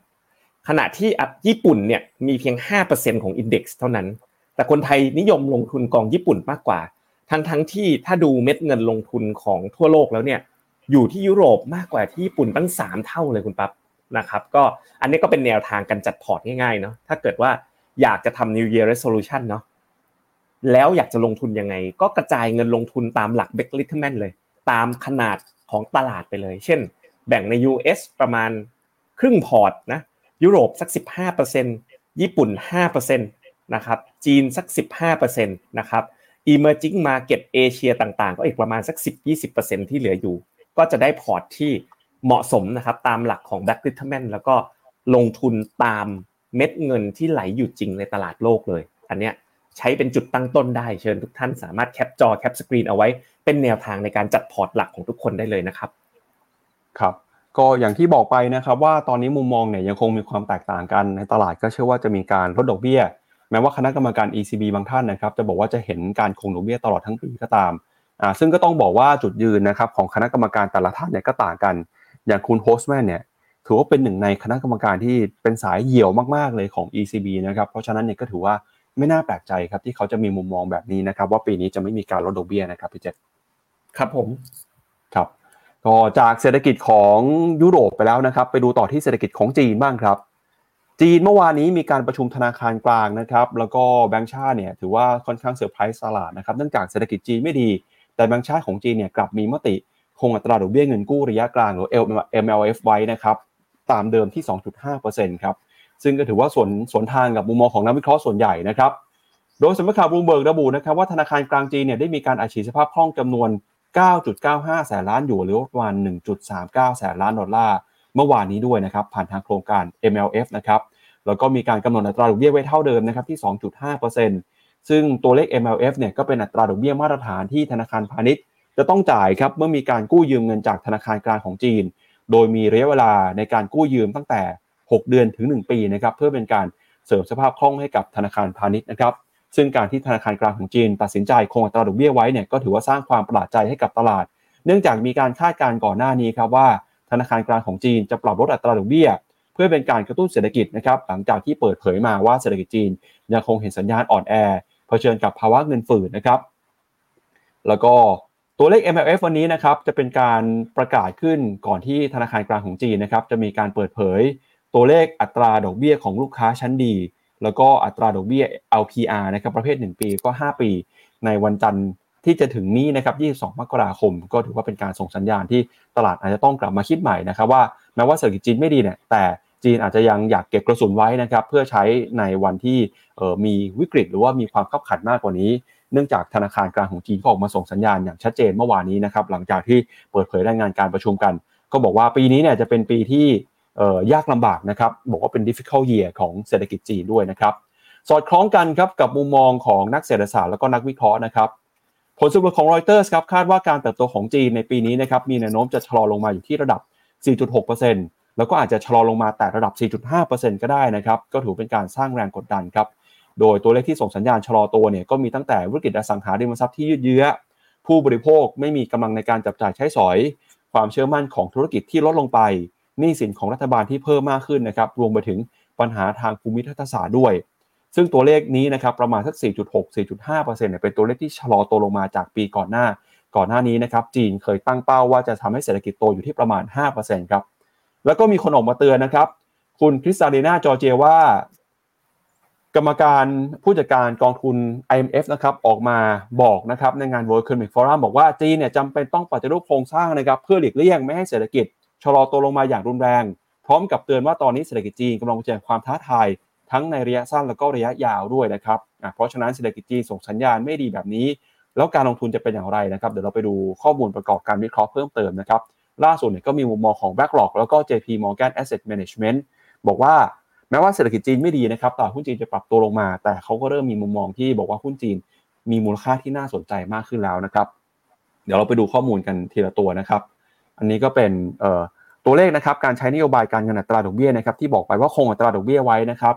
ขณะที่ญี่ปุ่นเนี่ยมีเพียง 5%ของอินเด็กซ์เท่านั้น แต่คนไทยนิยมลงทุนกองญี่ปุ่นมากกว่า ทั้งทั้งที่ถ้าดูเม็ดเงินลงทุนของทั่วโลกแล้วเนี่ยอยู่ที่ยุโรปมากกว่าที่ญี่ปุ่นตั้ง 3 เท่าเลยคุณปั๊บนะครับก็อันนี้ก็เป็นแนวทางการจัดพอร์ตง่ายๆเนาะถ้าเกิดว่าอยากจะทำ New Year Resolution เนาะ แล้วอยากจะลงทุนยังไง ก็กระจายเงินลงทุนตามหลัก Black-Litterman เลย ตามขนาดของตลาดไปเลย เช่น แบ่งใน US ประมาณครึ่งพอร์ตนะยุโรปสัก 15%ญี่ปุ่น 5%นะครับจีนสัก 15%นะครับ emerging market เอเชียต่างๆ ก็อีกประมาณสัก 10-20%ที่เหลืออยู่ ก็จะได้พอร์ตที่เหมาะสมนะครับตามหลักของ b a c k l i t m a n แล้วก็ลงทุนตามเม็ดเงินที่ไหลอยู่จริงในตลาดโลกเลย อันเนี้ย ใช้เป็นจุดตั้งต้นได้เชิญทุกท่านสามารถแคปจอ cap screen เอาไว้ เป็นแนวทางในการจัดพอร์ตหลักของทุกคนได้เลยนะครับ ครับ ก็อย่างที่บอกไปนะครับว่าตอนนี้มุมมองเนี่ยยังคงมีความแตกต่างกันในตลาดก็เชื่อว่าจะมีการลดดอกเบี้ย แม้ว่าคณะกรรมการ ECB บางท่านนะครับ จะบอกว่าจะเห็นการคงดอกเบี้ยตลอดทั้งปีก็ตามอ่าซึ่งก็ต้องบอกว่าจุดยืนนะครับของคณะกรรมการแต่ละท่านเนี่ยก็ต่างกัน อย่างคุณ Holzmann เนี่ยถือว่าเป็นหนึ่งในคณะกรรมการที่เป็นสายเหี่ยวมากๆเลยของ ECB นะครับเพราะฉะนั้นเนี่ยก็ถือว่า ไม่น่าแปลกใจครับที่เขาจะมีมุมมองแบบนี้นะครับว่าปีนี้จะไม่มีการลดดอกเบี้ยนะครับพี่เจษครับผมครับก็จากเศรษฐกิจของยุโรปไปแล้วนะครับ ไปดูต่อที่เศรษฐกิจของจีนบ้างครับ จีนเมื่อวานนี้มีการประชุมธนาคารกลางนะครับแล้วก็แบงก์ชาติเนี่ยถือว่าค่อนข้างเซอร์ไพรส์ตลาดนะครับเนื่องจากเศรษฐกิจจีนไม่ดี แต่แบงก์ชาติของจีนเนี่ยกลับมีมติคงอัตราดอกเบี้ยเงินกู้ระยะกลางหรือ MLF ไว้นะครับตามเดิมที่ 2.5%ครับ ซึ่งก็ถือว่าส่วนสวนทางกับมุมมองของนักวิเคราะห์ส่วนใหญ่นะครับ โดยสำนักข่าวบลูเบิร์กระบุนะครับว่าธนาคารกลางจีนเนี่ยได้มีการอัดฉีดสภาพคล่องจำนวน 9.95 แสนล้านหยวนหรือประมาณ 1.39 แสนล้านดอลลาร์เมื่อวานนี้ด้วยนะครับผ่านทางโครงการ MLF นะครับแล้วก็มีการกำหนดอัตราดอกเบี้ยไว้เท่าเดิมนะครับที่ 2.5%ซึ่งตัวเลข MLF เนี่ยก็เป็นอัตราดอกเบี้ยมาตรฐานที่ธนาคารพาณิชย์ จะต้องจ่ายครับเมื่อมีการกู้ยืมเงินจากธนาคารกลางของจีน โดยมีระยะเวลาในการกู้ยืมตั้งแต่ 6 เดือนถึง 1 ปีนะครับเพื่อเป็นการเสริมสภาพคล่องให้กับธนาคารพาณิชย์นะครับซึ่งการที่ธนาคารกลางของจีน ตัดสินใจคงอัตราดอกเบี้ยไว้เนี่ยก็ถือว่าสร้างความประหลาดใจให้กับตลาด เนื่องจากมีการคาดการณ์ก่อนหน้านี้ครับว่า ธนาคารกลางของจีนจะปรับลดอัตราดอกเบี้ย เพื่อเป็นการกระตุ้นเศรษฐกิจนะครับหลังจากที่เปิดเผยมาว่าเศรษฐกิจจีนยังคงเห็นสัญญาณอ่อนแอเผชิญกับภาวะเงินฝืดนะครับแล้วก็ตัวเลข MLF วันนี้นะครับจะเป็นการประกาศขึ้นก่อนที่ธนาคารกลางของจีนนะครับจะมีการเปิดเผย ตัวเลขอัตราดอกเบี้ยของลูกค้าชั้นดี แล้วก็อัตราดอกเบี้ย LPR นะครับประเภท 1 ปีก็ 5 ปี ในวันจันทร์ที่จะถึงนี้นะครับ 22 มกราคม ก็ถือว่าเป็นการส่งสัญญาณที่ตลาดอาจจะต้องกลับมาคิดใหม่นะครับว่าแม้ว่าเศรษฐกิจจีนไม่ดีเนี่ยแต่จีนอาจจะยังอยากเก็บกระสุนไว้นะครับเพื่อใช้ในวันที่มีวิกฤต หรือว่ามีความขับขันมากกว่านี้ เนื่องจากธนาคารกลางของจีนก็ออกมาส่งสัญญาณอย่างชัดเจนเมื่อวานนี้นะครับหลังจากที่เปิดเผยรายงานการประชุมกัน ก็บอกว่าปีนี้เนี่ยจะเป็นปีที่ ยากลำบากนะครับ บอกว่าเป็น difficult year ของเศรษฐกิจจีนด้วยนะครับ สอดคล้องกันครับกับมุมมองของนักเศรษฐศาสตร์แล้วก็นักวิเคราะห์นะครับผลสำรวจของ Reuters ครับคาดว่าการเติบโตของจีนในปีนี้นะครับมีแนวโน้มจะชะลอลงมาอยู่ที่ระดับ 4.6%แล้วก็อาจจะชะลอลงมาแต่ระดับ 4.5%ก็ได้นะครับก็ถือเป็นการสร้างแรงกดดันครับโดยตัวเลขที่ส่งสัญญาณชะลอตัวเนี่ยก็มีตั้งแต่วิกฤตอสังหาริมทรัพย์ที่ยืดเยื้อ ผู้บริโภคไม่มีกำลังในการจับจ่ายใช้สอย ความเชื่อมั่นของธุรกิจที่ลดลงไป หนี้สินของรัฐบาลที่เพิ่มมากขึ้นนะครับรวมไปถึงปัญหาทางภูมิทัศศาสตร์ด้วย ซึ่งตัวเลขนี้นะครับประมาณสัก 4.6 4.5%เนี่ยเป็นตัวเลขที่ชะลอตัวลงมาจากปีก่อนหน้า ก่อนหน้านี้นะครับจีนเคยตั้งเป้าว่าจะทำให้เศรษฐกิจโตอยู่ที่ประมาณ 5%ครับแล้วก็มีคนออกมาเตือนนะครับคุณคริสตาลีนาจอเจว่า กรรมการผู้จัดการกองทุน IMF นะครับออกมาบอกนะครับในงาน World Economic Forum บอกว่าจีนเนี่ยจำเป็นต้องปฏิรูปโครงสร้างนะครับเพื่อหลีกเลี่ยงไม่ให้เศรษฐกิจ ชะลอตัวลงมาอย่างรุนแรง พร้อมกับเตือนว่าตอนนี้เศรษฐกิจจีนกำลังเผชิญความท้าทายทั้งในระยะสั้นแล้วก็ระยะยาวด้วยนะครับเพราะฉะนั้นเศรษฐกิจจีนส่งสัญญาณไม่ดีแบบนี้ แล้วการลงทุนจะเป็นอย่างไรนะครับเดี๋ยวเราไปดูข้อมูลประกอบการวิเคราะห์เพิ่มเติมนะครับล่าสุดเนี่ยก็มีมุมมองของ BlackRock แล้วก็ JP Morgan Asset Management บอกว่าแม้ว่าเศรษฐกิจจีนไม่ดีนะครับตลาดหุ้นจีนจะปรับตัวลงมา แต่เขาก็เริ่มมีมุมมองที่บอกว่าหุ้นจีนมีมูลค่าที่น่าสนใจมากขึ้นแล้วนะครับ เดี๋ยวเราไปดูข้อมูลกันทีละตัวนะครับ อันนี้ก็เป็นตัวเลขนะครับการใช้นโยบายการเงินอัตราดอกเบี้ยนะครับที่บอกไปว่าคงอัตราดอกเบี้ยไว้นะครับ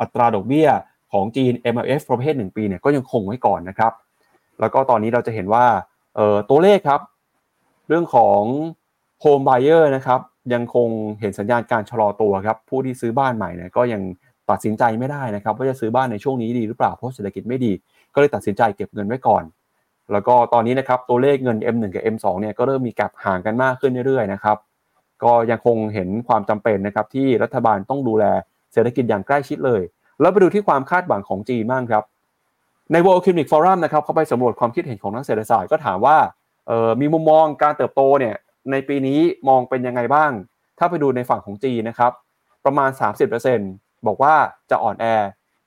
อัตราดอกเบี้ยของจีน MLF ประเภท 1 ปีเนี่ยก็ยังคงไว้ก่อนนะครับแล้วก็ตอนนี้เราจะเห็นว่าตัวเลขครับ เรื่องของ Home Buyer นะครับยังคงเห็นสัญญาณการชะลอตัวครับผู้ที่ซื้อบ้านใหม่เนี่ยก็ยังตัดสินใจไม่ได้นะครับว่าจะซื้อบ้านในช่วงนี้ดีหรือเปล่าเพราะเศรษฐกิจไม่ดี ก็เลยตัดสินใจเก็บเงินไว้ก่อน แล้วก็ตอนนี้นะครับตัวเลขเงิน M1 กับ M2 เนี่ยก็เริ่มมีกลบห่างกันมากขึ้นเรื่อยๆนะครับก็ยังคงเห็นความจำเป็นนะครับที่รัฐบาลต้องดูแลเศรษฐกิจอย่างใกล้ชิดเลย แล้วไปดูที่ความคาดหวังของจีนบ้างครับ ใน World Economic Forum นะครับเขาไปสำรวจความคิดเห็นของนักเศรษฐศาสตร์ก็ถามว่ามีมุมมองการเติบโตเนี่ยในปีนี้มองเป็นยังไงบ้าง ถ้าไปดูในฝั่งของจีนนะครับประมาณ 30%บอกว่าจะอ่อนแอ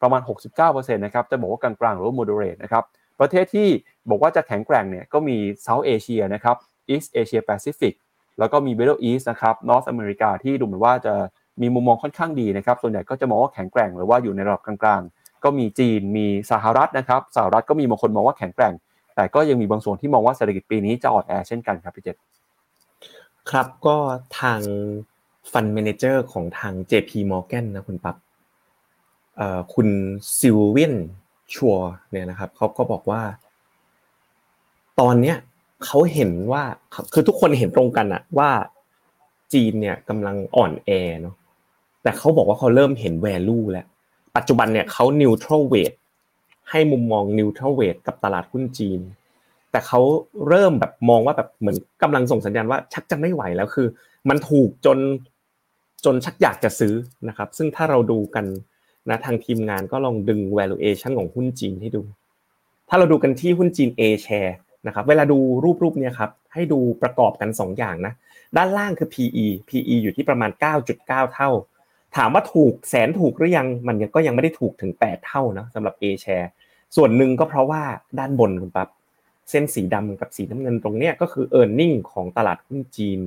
ประมาณ 69%นะครับจะบอกว่ากลางๆหรือว่า moderate นะครับ ประเทศที่บอกว่าจะแข็งแกร่งเนี่ยก็มี South Asia นะครับ East Asia Pacific แล้วก็มี Middle East นะครับ North America ที่ดูเหมือนว่าจะมีมุมมองค่อนข้างดีนะครับ ส่วนใหญ่ก็จะมองว่าแข็งแกร่งหรือว่าอยู่ในระดับกลางๆ ก็มีจีน มีสหรัฐนะครับ สหรัฐก็มีบางคนมองว่าแข็งแกร่ง แต่ก็ยังมีบางส่วนที่มองว่าเศรษฐกิจปีนี้จะอ่อนแอเช่นกันครับพี่เจษครับก็ทางFund Manager ของทาง JP Morgan นะคุณปั๊บคุณซิลเวียน ชัวเนี่ยนะครับเขาก็บอกว่า ตอนเนี้ยเขาเห็นว่าคือทุกคนเห็นตรงกันอะว่าจีนเนี่ยกำลังอ่อนแอเนาะแต่เขาบอกว่าเขาเริ่มเห็น value แล้ว ปัจจุบันเนี่ยเขา neutral weight ให้มุมมอง neutral weight กับตลาดหุ้นจีน แต่เขาเริ่มแบบมองว่าแบบเหมือนกำลังส่งสัญญาณว่าชักจะไม่ไหวแล้วคือ มันถูกจนจนชักอยากจะซื้อนะครับ ซึ่งถ้าเราดูกัน นะทางทีมงานก็ลองดึง valuation ของหุ้นจีนให้ดู ถ้าเราดูกันที่หุ้นจีน A share นะครับเวลาดูรูปรูปเนี้ครับให้ดูประกอบกัน 2 อย่างนะด้านล่างคือ PE PE อยู่ที่ประมาณ 9.9 เท่า ถามว่าถูกแสนถูกหรือยังมันก็ยังไม่ได้ถูกถึง 8 เท่านะสำหรับ A share ส่วนหนึ่งก็เพราะว่าด้านบนคุณปั๊บเส้นสีดำกับสีน้ำเงินตรงเนี้ยก็คือ e a r n i n g ของตลาดหุ้นจีน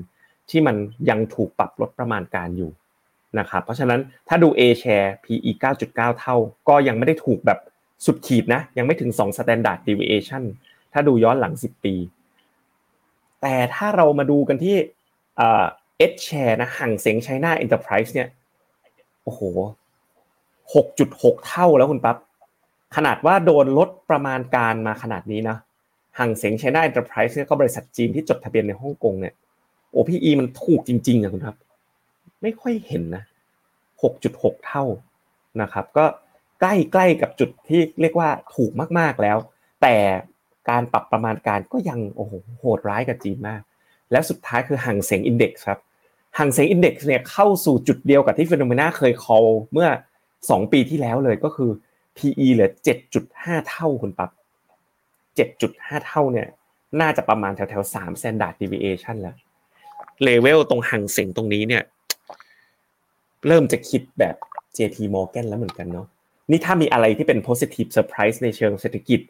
ที่มันยังถูกปรับลดประมาณการอยู่ นะครับเพราะฉะนั้นถ้าดู A share PE 9.9 เท่า ก็ยังไม่ได้ถูกแบบสุดขีดนะยังไม่ถึง 2 standard deviation ถ้าดูย้อนหลัง 10 ปี แต่ถ้าเรามาดูกันที่เอ่อ H share นะห่างเสียงไชน่า Enterprise เนี่ยโอ้โห 6.6 เท่าแล้วคุณปั๊บขนาดว่าโดนลดประมาณการมาขนาดนี้นะ Hang Seng China Enterprises เนี่ยก็บริษัทจีนที่จดทะเบียนในฮ่องกงเนี่ยโอ้ P/E มันถูกจริงๆอะคุณครับ ไม่ค่อยเห็นนะหกจุดหกเท่านะครับ ก็ใกล้ใกล้กับจุดที่เรียกว่าถูกมากๆแล้ว แต่การปรับประมาณการก็ยังโอ้โหโหดร้ายกับจีนมาก แล้วสุดท้ายคือ Hang Seng Index ครับห่างเสียงอินเด็กซ์เนี่ยเข้าสู่จุดเดียวกับที่ฟิโนเมนาเคย call เมื่อ 2 ปีที่แล้วเลยก็คือ PE เหลือ 7.5 เท่าคุณปั๊บ7.5 เท่าเนี่ยน่าจะประมาณแถวๆ3 standard deviation แล้วเลเวลตรงหังเสียงตรงนี้เนี่ย เริ่มจะคิดแบบ JP Morgan แล้วเหมือนกันเนาะนี่ถ้ามีอะไรที่เป็น positive surprise ในเชิงเศรษฐกิจ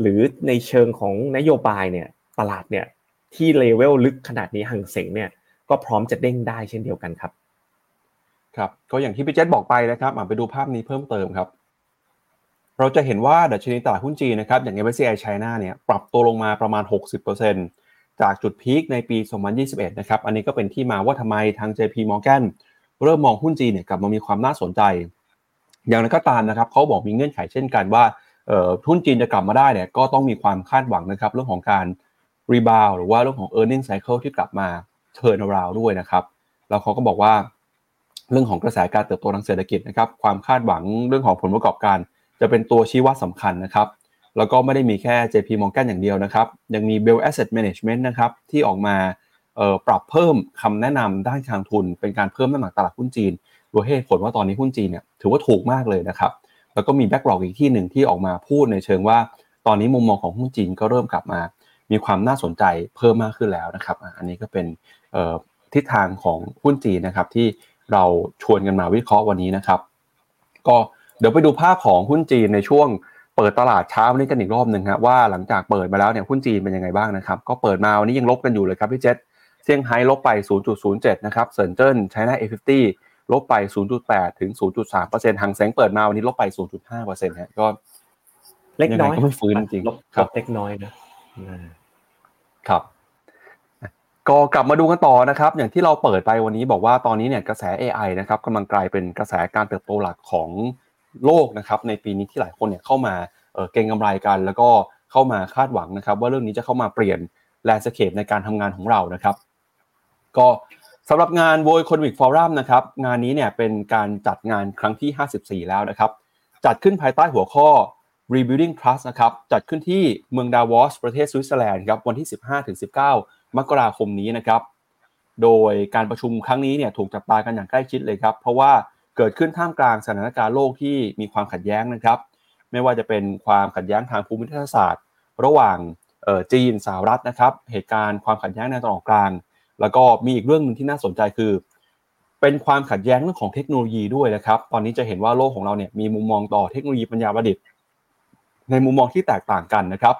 หรือในเชิงของนโยบายเนี่ยตลาดเนี่ยที่เลเวลลึกขนาดนี้หังเสงเนี่ยก็พร้อมจะเด้งได้เช่นเดียวกันครับครับก็อย่างที่พี่เจษบอกไปนะครับไปดูภาพนี้เพิ่มเติมครับ เราจะเห็นว่าดัชนีตลาดหุ้นจีนนะครับอย่าง MSCI China เนี่ยปรับตัวลงมาประมาณ 60%จากจุดพีคในปี 2021 นะครับอันนี้ก็เป็นที่มาว่าทำไมทาง JP Morgan เริ่มมองหุ้นจีนเนี่ยกลับมามีความน่าสนใจ อย่างไรก็ตามนะครับเขาบอกมีเงื่อนไขเช่นกันว่าหุ้นจีนจะกลับมาได้เนี่ยก็ต้องมีความคาดหวังนะครับ เรื่องของการรีบาวหรือว่าเรื่องของ e a r n i n g cycle ที่กลับมาเทิร์นราวด้วยนะครับแล้วเขาก็บอกว่าเรื่องของกระแสการเติบโตทางเศรษฐกิจนะครับความคาดหวังเรื่องของผลประกอบการ จะเป็นตัวชี้วัดสำคัญนะครับ แล้วก็ไม่ได้มีแค่ JP Morgan อย่างเดียวนะครับ ยังมี Bell Asset Management นะครับที่ออกมา ปรับเพิ่มคำแนะนำด้านการทุน เป็นการเพิ่มน้ำหนักตลาดหุ้นจีนโดยเหตุผลว่าตอนนี้หุ้นจีนเนี่ยถือว่าถูกมากเลยนะครับแล้วก็มี BlackRock อีกที่หนึ่งที่ออกมาพูดในเชิงว่า ตอนนี้มุมมองของหุ้นจีนก็เริ่มกลับมา มีความน่าสนใจเพิ่มมากขึ้นแล้วนะครับ อันนี้ก็เป็นทิศทางของหุ้นจีนนะครับที่เราชวนกันมาวิเคราะห์วันนี้นะครับ ก็เดี๋ยวไปดูภาพของหุ้นจีนในช่วงเปิดตลาดเช้าวันนี้กันอีกรอบหนึ่งครับว่าหลังจากเปิดมาแล้วเนี่ยหุ้นจีนเป็นยังไงบ้างนะครับ ก็เปิดมาวันนี้ยังลบกันอยู่เลยครับพี่เจษ เซี่ยงไฮ้ลบไป 0.07 นะครับเซินเจิ้นไชน่า A50 ลบไป 0.8 ถึง 0.3%หังแสงเปิดมาวันนี้ลบไป 0.5%ฮะก็เล็กน้อยก็ไม่ฟื้นจริงครับเล็กน้อยนะครับ ก็กลับมาดูกันต่อนะครับ อย่างที่เราเปิดไปวันนี้บอกว่าตอนนี้เนี่ยกระแส AI นะครับกำลังกลายเป็นกระแสการเติบโตหลักของโลกนะครับ ในปีนี้ที่หลายคนเนี่ยเข้ามาเก่งกำไรกัน แล้วก็เข้ามาคาดหวังนะครับ ว่าเรื่องนี้จะเข้ามาเปลี่ยนแลนด์สเคปในการทำงานของเรานะครับ ก็สำหรับงาน World Economic Forum นะครับงานนี้เนี่ยเป็นการจัดงานครั้งที่ 54 แล้วนะครับ จัดขึ้นภายใต้หัวข้อ Rebuilding Trust นะครับจัดขึ้นที่เมืองดาวอสประเทศสวิตเซอร์แลนด์ครับวันที่ 15-19 มกราคมนี้นะครับ โดยการประชุมครั้งนี้เนี่ยถูกจับตากันอย่างใกล้ชิดเลยครับ เพราะว่าเกิดขึ้นท่ามกลางสถานการณ์โลกที่มีความขัดแย้งนะครับ ไม่ว่าจะเป็นความขัดแย้งทางภูมิรัฐศาสตร์ ระหว่างจีนสหรัฐนะครับ เหตุการณ์ความขัดแย้งในตะวันออกกลาง แล้วก็มีอีกเรื่องนึงที่น่าสนใจคือ เป็นความขัดแย้งเรื่องของเทคโนโลยีด้วยนะครับ ตอนนี้จะเห็นว่าโลกของเราเนี่ยมีมุมมองต่อเทคโนโลยีปัญญาประดิษฐ์ ในมุมมองที่แตกต่างกันนะครับ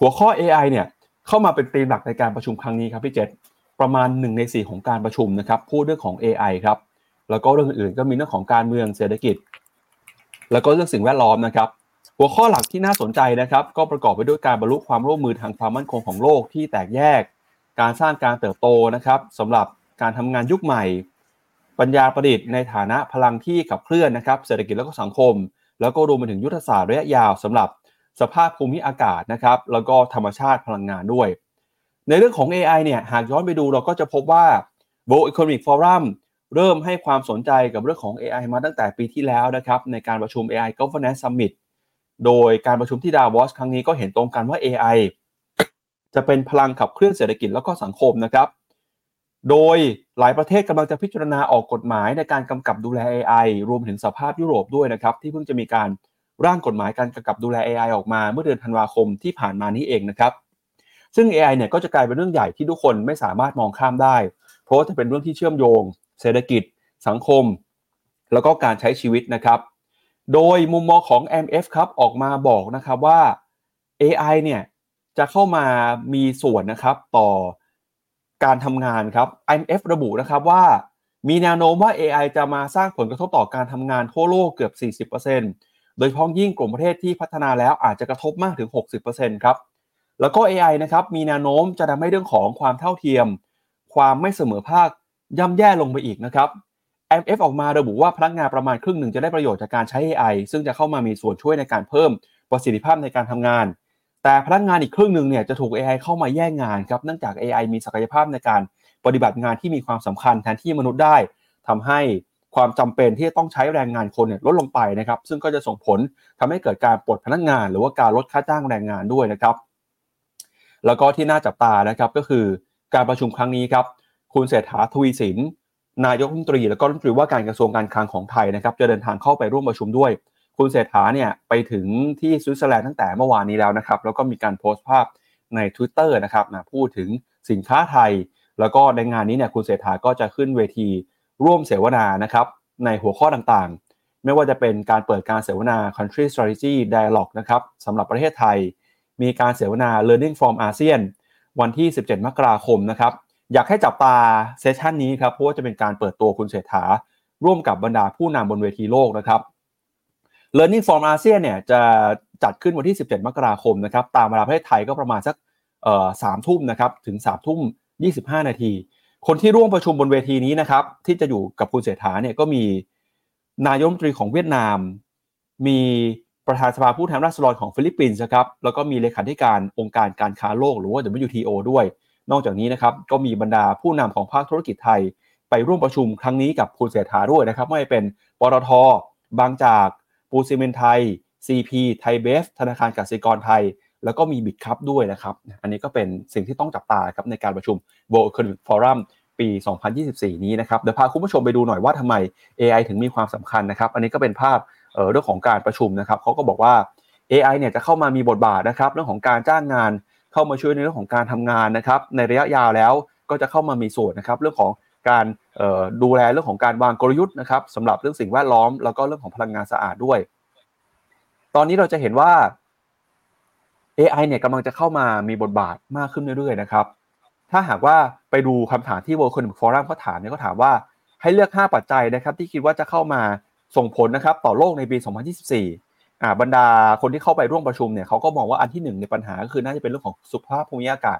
หัวข้อ AI เนี่ยเข้ามาเป็นธีมหลักในการประชุมครั้งนี้ครับพี่เจษประมาณ1ใน4 ของการประชุมนะครับพูดเรื่องของ AI ครับแล้วก็เรื่องอื่นก็มีเรื่องของการเมืองเศรษฐกิจ แล้วก็เรื่องสิ่งแวดล้อมนะครับ หัวข้อหลักที่น่าสนใจนะครับ ก็ประกอบไปด้วยการบรรลุความร่วมมือทางความมั่นคงของโลกที่แตกแยก การสร้างการเติบโตนะครับสำหรับการทำงานยุคใหม่ ปัญญาประดิษฐ์ในฐานะพลังที่ขับเคลื่อนนะครับเศรษฐกิจแล้วก็สังคม แล้วก็รวมไปถึงยุทธศาสตร์ระยะยาวสำหรับสภาพภูมิอากาศนะครับแล้วก็ธรรมชาติพลังงานด้วย ในเรื่องของ AI เนี่ยหากย้อนไปดูเราก็จะพบว่า World Economic Forum เริ่มให้ความสนใจกับเรื่องของ AI มาตั้งแต่ปีที่แล้วนะครับในการประชุม AI Governance Summit โดยการประชุมที่ดาวอสครั้งนี้ก็เห็นตรงกันว่า AI จะเป็นพลังขับเคลื่อนเศรษฐกิจแล้วก็สังคมนะครับ โดยหลายประเทศกำลังจะพิจารณาออกกฎหมายในการกำกับดูแล AI รวมถึงสภาพยุโรปด้วยนะครับที่เพิ่งจะมีการร่างกฎหมายการกำกับดูแล AI ออกมาเมื่อเดือนธันวาคมที่ผ่านมานี้เองนะครับ ซึ่ง AI เนี่ยก็จะกลายเป็นเรื่องใหญ่ที่ทุกคนไม่สามารถมองข้ามได้ เพราะว่าจะเป็นเรื่องที่เชื่อมโยง เศรษฐกิจ สังคม แล้วก็การใช้ชีวิตนะครับ โดยมุมมองของ MF ครับออกมาบอกนะครับว่า AI เนี่ย จะเข้ามามีส่วนนะครับต่อการทำงานครับ IMF ระบุนะครับว่ามีแนวโน้มว่า AI จะมาสร้างผลกระทบต่อการทำงานทั่วโลกเกือบ 40%โดยพ้องยิ่งกลุ่มประเทศที่พัฒนาแล้วอาจจะกระทบมากถึง 60%ครับ แล้วก็ AI นะครับมีแนวโน้มจะทำให้เรื่องของความเท่าเทียม ความไม่เสมอภาคย่ำแย่ลงไปอีกนะครับ IMF ออกมาระบุว่าพนักงานประมาณครึ่งหนึ่งจะได้ประโยชน์จากการใช้ AI ซึ่งจะเข้ามามีส่วนช่วยในการเพิ่มประสิทธิภาพในการทำงาน แต่พนักงานอีกครึ่งหนึ่งเนี่ยจะถูก AI เข้ามาแย่งงานครับเนื่องจาก AI มีศักยภาพในการปฏิบัติงานที่มีความสำคัญแทนที่มนุษย์ได้ทำให้ความจำเป็นที่จะต้องใช้แรงงานคนเนี่ยลดลงไปนะครับ ซึ่งก็จะส่งผลทำให้เกิดการปลดพนักงาน หรือว่าการลดค่าจ้างแรงงานด้วยนะครับ แล้วก็ที่น่าจับตานะครับก็คือการประชุมครั้งนี้ครับ คุณเศรษฐาทวีสิน นายกรัฐมนตรี แล้วก็รัฐมนตรีว่าการกระทรวงการคลังของไทยนะครับ จะเดินทางเข้าไปร่วมประชุมด้วย คุณเศรษฐาเนี่ยไปถึงที่สวิตเซอร์แลนด์ตั้งแต่เมื่อวานนี้แล้วนะครับ แล้วก็มีการโพสต์ภาพใน Twitter นะครับนะพูดถึงสินค้าไทย แล้วก็ในงานนี้เนี่ยคุณเศรษฐาก็จะขึ้นเวทีร่วมเสวนานะครับในหัวข้อต่างๆ ไม่ว่าจะเป็นการเปิดการเสวนา Country Strategy Dialogue นะครับสำหรับประเทศไทย มีการเสวนา Learning from ASEAN วันที่ 17 มกราคมนะครับอยากให้จับตาเซสชันนี้ครับเพราะว่าจะเป็นการเปิดตัวคุณเศรษฐา ร่วมกับบรรดาผู้นำบนเวทีโลกนะครับ Learning from ASEAN เนี่ยจะจัดขึ้นวันที่ 17 มกราคมนะครับตามเวลาประเทศไทยก็ประมาณสักสามทุ่มนะครับถึง3ามทุ่ม25 นาที คนที่ร่วมประชุมบนเวทีนี้นะครับที่จะอยู่กับคุณเศรษฐาเนี่ยก็มีนายกรัฐมนตรีของเวียดนาม มีประธานสภาผู้แทนราษฎรของฟิลิปปินส์นะครับแล้วก็มีเลขาธิการองค์การการค้าโลกหรือว่า WTO ด้วย นอกจากนี้นะครับก็มีบรรดาผู้นำของภาคธุรกิจไทย ไปร่วมประชุมครั้งนี้กับคุณเศรษฐาด้วยนะครับไม่ว่าจะเป็นปตทบางจาก ปูนซีเมนต์ไทย CP ไทยเบฟธนาคารกสิกรไทย แล้วก็มีบิตคัพด้วยนะครับ อันนี้ก็เป็นสิ่งที่ต้องจับตาครับในการประชุม World Economic Forum ปี 2024 นี้นะครับ เดี๋ยวพาคุณผู้ชมไปดูหน่อยว่าทำไม AI ถึงมีความสำคัญนะครับ อันนี้ก็เป็นภาพเอ่อเรื่องของการประชุมนะครับเขาก็บอกว่า AI เนี่ยจะเข้ามามีบทบาทนะครับ เรื่องของการจ้างงาน เข้ามาช่วยในเรื่องของการทำงานนะครับ ในระยะยาวแล้วก็จะเข้ามามีส่วนนะครับ เรื่องของ การดูแลเรื่องของการวางกลยุทธ์นะครับสำหรับเรื่องสิ่งแวดล้อมแล้วก็เรื่องของพลังงานสะอาดด้วย ตอนนี้เราจะเห็นว่า AI เนี่ยกำลังจะเข้ามามีบทบาทมากขึ้นเรื่อยๆนะครับ ถ้าหากว่าไปดูคำถามที่ World Economic Forum เขาถามเนี่ยเขาถามว่าให้เลือก 5 ปัจจัยนะครับ ที่คิดว่าจะเข้ามาส่งผลนะครับ ต่อโลกในปี 2024อ่าบรรดาคนที่เข้าไปร่วมประชุมเนี่ยเขาก็มองว่าอันที่หนึ่งในปัญหาก็คือน่าจะเป็นเรื่องของสุขภาพภูมิอากาศ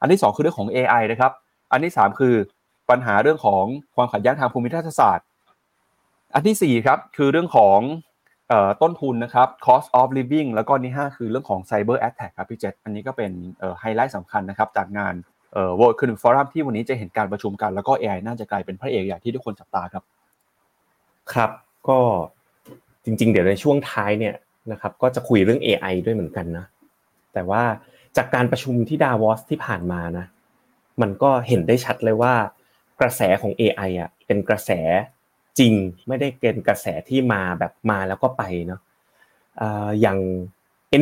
อันที่สองคือเรื่องของ AI นะครับ อันที่สามคือ ปัญหาเรื่องของความขัดแย้งทางภูมิทัศศาสตร์ อันที่สี่ครับคือเรื่องของออต้นทุนนะครับ cost of living แล้วก็นี่ห้าคือเรื่องของ cyber attack ครับพี่เจษอันนี้ก็เป็นไฮไลท์สำคัญนะครับจากงานเอ่อ World Economic Forum ที่วันนี้จะเห็นการประชุมกัน แล้วก็ AI น่าจะกลายเป็นพระเอกอย่างที่ทุกคนจับตาครับ ครับก็จริง ๆ เดี๋ยวในช่วงท้ายเนี่ยนะครับก็จะคุยเรื่อง AI ด้วยเหมือนกันนะแต่ว่าจากการประชุมที่ดาวอสที่ผ่านมานะมันก็เห็นได้ชัดเลยว่า กระแสของ AI อะเป็นกระแสจริงไม่ได้เป็นกระแสที่มาแบบมาแล้วก็ไปเนาะอย่าง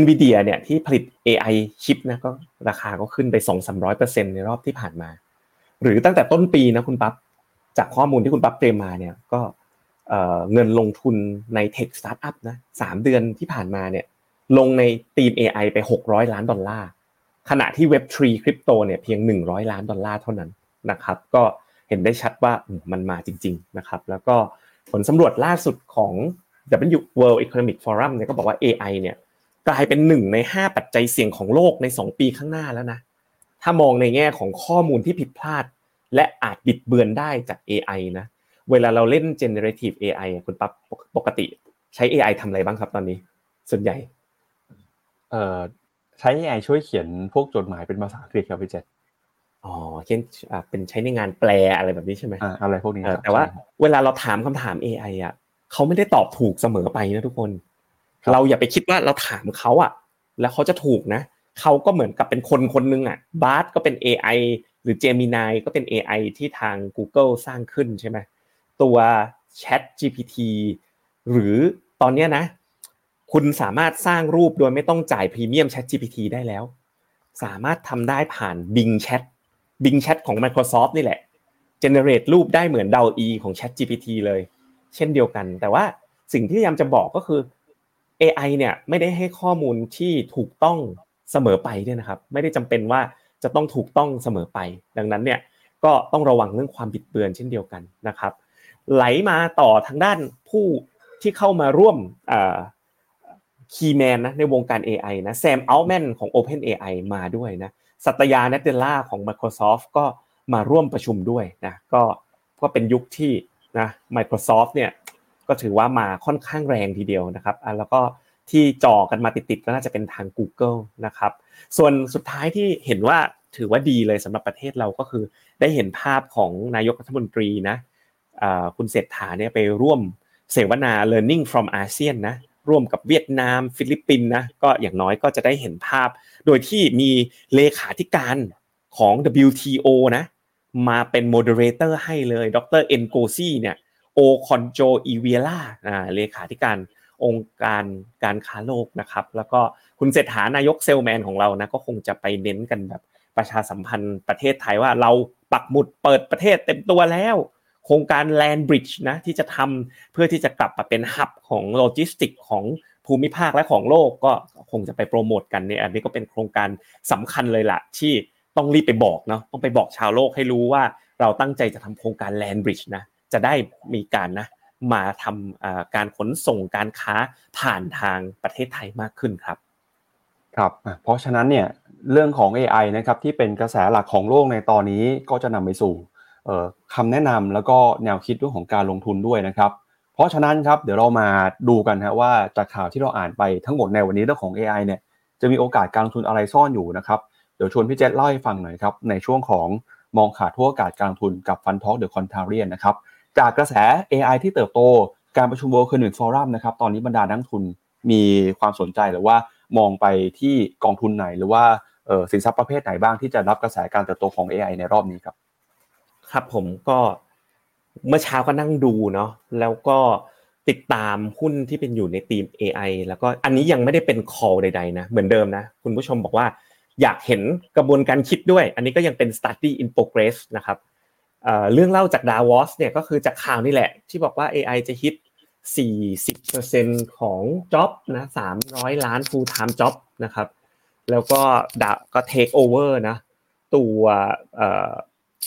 NVIDIA เนี่ยที่ผลิต AI ชิปนะก็ราคาก็ขึ้นไป 2-300%ในรอบที่ผ่านมา หรือตั้งแต่ต้นปีนะคุณปั๊บจากข้อมูลที่คุณปั๊บเตรียมมาเนี่ยก็เงินลงทุนในเทคสตาร์ทอัพนะสามเดือนที่ผ่านมาเนี่ยลงในทีม AI ไป 600 ล้านดอลลาร์ขณะที่ Web3 คริปโตเนี่ยเพียง 100 ล้านดอลลาร์เท่านั้นนะครับก็ เห็นได้ชัดว่ามันมาจริง ๆนะครับ แล้วก็ผลสำรวจล่าสุดของ W World Economic Forum เนี่ยก็บอกว่า AI เนี่ยกลายเป็นหนึ่งใน 5 ปัจจัยเสี่ยงของโลกใน 2 ปีข้างหน้าแล้วนะ ถ้ามองในแง่ของข้อมูลที่ผิดพลาด และอาจบิดเบือนได้จาก AI นะ เวลาเราเล่น generative AI คุณปั๊บปกติใช้ AI ทำอะไรบ้างครับตอนนี้ ส่วนใหญ่ เอ่อใช้ AI ช่วยเขียนพวกจดหมายเป็นภาษาอังกฤษครับพี่เจษ อ๋อเช่นเป็นใช้ในงานแปลอะไรแบบนี้ใช่ไหมอ่าอะไรพวกนี้แต่ว่าเวลาเราถามคำถาม AI อะเขาไม่ได้ตอบถูกเสมอไปนะทุกคน เราอย่าไปคิดว่าเราถามเขาอะ แล้วเขาจะถูกนะเขาก็เหมือนกับเป็นคนคนนึงอะบาร์ก็เป็น AI หรือ Gemini ก็เป็น AI ที่ทาง Google สร้างขึ้นใช่ไหมตัว Chat GPT หรือตอนนี้นะ คุณสามารถสร้างรูปโดยไม่ต้องจ่ายพรีเมียม Chat GPT ได้แล้ว สามารถทำได้ผ่าน Bing Chat Bing Chat ของ Microsoft นี่แหละ generate รูปได้เหมือน DALL-E ของ Chat GPT เลย เช่นเดียวกัน แต่ว่าสิ่งที่พยายามจะบอกก็คือ AI เนี่ยไม่ได้ให้ข้อมูลที่ถูกต้องเสมอไปด้วยนะครับ ไม่ได้จำเป็นว่าจะต้องถูกต้องเสมอไป ดังนั้นเนี่ยก็ต้องระวังเรื่องความบิดเบือนเช่นเดียวกันนะครับ ไหลมาต่อทางด้านผู้ที่เข้ามาร่วมคีย์แมนนะในวงการ AI นะแซมอัลแมนของ Open AI มาด้วยนะ สัตยาเนตเดล่าของ Microsoft ก็มาร่วมประชุมด้วยนะก็ก็เป็นยุคที่นะ Microsoft เนี่ยก็ถือว่ามาค่อนข้างแรงทีเดียวนะครับแล้วก็ที่จอกันมาติดๆก็น่าจะเป็นทาง Google นะครับส่วนสุดท้ายที่เห็นว่าถือว่าดีเลยสำหรับประเทศเราก็คือ ได้เห็นภาพของนายกรัฐมนตรีนะคุณเศรษฐาเนี่ยไปร่วมเสวนา learning from ASEAN นะ ร่วมกับเวียดนาม ฟิลิปปินส์นะก็อย่างน้อยก็จะได้เห็นภาพ โดยที่มีเลขาธิการของ WTO นะมาเป็น moderator ให้เลย ดร Ngozi เนี่ย Okonjo-Iwealaเลขาธิการองค์การการค้าโลกนะครับ แล้วก็คุณเศรษฐานายกเซลแมนของเรานะก็คงจะไปเน้นกันแบบประชาสัมพันธ์ประเทศไทยว่าเราปักหมุดเปิดประเทศเต็มตัวแล้ว โครงการ Land Bridge นะที่จะทำเพื่อที่จะกลับมาเป็น hub ของโลจิสติกของภูมิภาคและของโลกก็คงจะไปโปรโมทกันเนี่ยอันนี้ก็เป็นโครงการสำคัญเลยล่ะที่ต้องรีบไปบอกเนาะต้องไปบอกชาวโลกให้รู้ว่าเราตั้งใจจะทำโครงการ Land Bridge นะจะได้มีการนะมาทำการขนส่งการค้าผ่านทางประเทศไทยมากขึ้นครับครับเพราะฉะนั้นเนี่ยเรื่องของ AI นะครับที่เป็นกระแสหลักของโลกในตอนนี้ก็จะนำไปสู่ คำแนะนำแล้วก็แนวคิดเรื่องของการลงทุนด้วยนะครับ เพราะฉะนั้นครับเดี๋ยวเรามาดูกันนะว่าจากข่าวที่เราอ่านไปทั้งหมดในวันนี้เรื่องของ AI เนี่ยจะมีโอกาสการลงทุนอะไรซ่อนอยู่นะครับเดี๋ยวชวนพี่เจษเล่าให้ฟังหน่อยครับในช่วงของมองขาดทั่วอากาศการลงทุนกับฟันทอกเดอะคอนทาเรียนนะครับจากกระแส AI ที่เติบโตการประชุม World Economic Forum นะครับตอนนี้บรรดานักทุนมีความสนใจหรือว่ามองไปที่กองทุนไหนหรือว่าสินทรัพย์ประเภทไหนบ้างที่จะรับกระแสการเติบโตของ AI ในรอบนี้ครับ ครับผมก็เมื่อเช้าก็นั่งดูเนาะแล้วก็ติดตามหุ้นที่เป็นอยู่ในทีม AI แล้วก็อันนี้ยังไม่ได้เป็น call ใดๆนะเหมือนเดิมนะคุณผู้ชมบอกว่าอยากเห็นกระบวนการคิดด้วย อันนี้ก็ยังเป็น study in progress นะครับเรื่องเล่าจากดาวอสเนี่ยก็คือจากข่าวนี่แหละ ที่บอกว่า AI จะฮิต 40%ของ job นะ300 ล้าน full time job นะครับแล้วก็ดาก็ take over นะตัว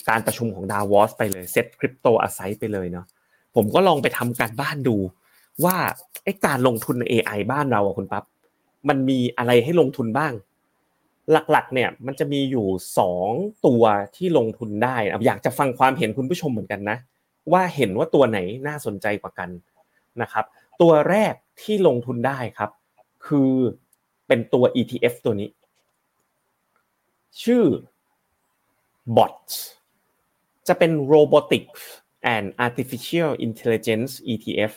การประชุมของดาวอสไปเลยเซ็ตคริปโตอาศัยไปเลยเนาะผมก็ลองไปทำการบ้านดู ว่าไอ้การลงทุนใน AI บ้านเราอะคุณปั๊บมันมีอะไรให้ลงทุนบ้าง หลักๆ เนี่ยมันจะมีอยู่สองตัวที่ลงทุนได้อยากจะฟังความเห็นคุณผู้ชมเหมือนกันนะ ว่าเห็นว่าตัวไหนน่าสนใจกว่ากันนะครับ ตัวแรกที่ลงทุนได้ครับ คือเป็นตัว ETF ตัวนี้ ชื่อ bots จะเป็น robotics and artificial intelligence ETF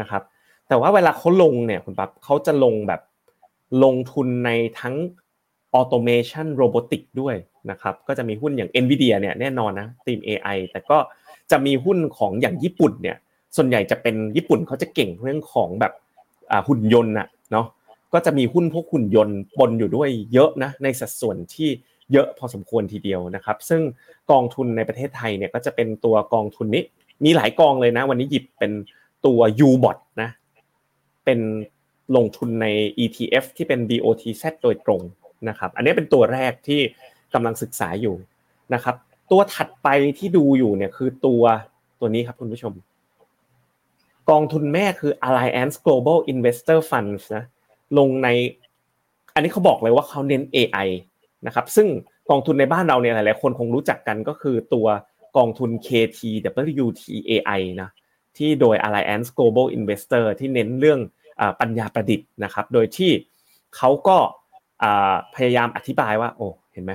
นะครับ แต่ว่าเวลาเขาลงเนี่ยคุณปั๊บเขาจะลงแบบลงทุนในทั้ง automation robotic ด้วยนะครับ ก็จะมีหุ้นอย่าง NVIDIA เนี่ยแน่นอนนะทีม AI แต่ก็จะมีหุ้นของอย่างญี่ปุ่นเนี่ย ส่วนใหญ่จะเป็นญี่ปุ่นเขาจะเก่งเรื่องของแบบหุ่นยนต์อะเนาะ ก็จะมีหุ้นพวกหุ่นยนต์ปนอยู่ด้วยเยอะนะในสัดส่วนที่ เยอะพอสมควรทีเดียวนะครับ ซึ่งกองทุนในประเทศไทยเนี่ยก็จะเป็นตัวกองทุนนี้ มีหลายกองเลยนะ วันนี้หยิบเป็นตัว U-bot นะ เป็นลงทุนใน ETF ที่เป็น BOTZ โดยตรงนะครับ อันนี้เป็นตัวแรกที่กำลังศึกษาอยู่นะครับ ตัวถัดไปที่ดูอยู่เนี่ยคือตัวตัวนี้ครับคุณผู้ชม กองทุนแม่คือ Alliance Global Investor Funds นะลงใน อันนี้เขาบอกเลยว่าเขาเน้น AI นะครับซึ่งกองทุนในบ้านเราเนี่ยหลายๆคนคงรู้จักกันก็คือตัวกองทุน KTWTAI นะที่โดย Alliance Global Investor ที่เน้นเรื่องปัญญาประดิษฐ์นะครับ โดยที่เขาก็พยายามอธิบายว่าโอ้เห็นไหม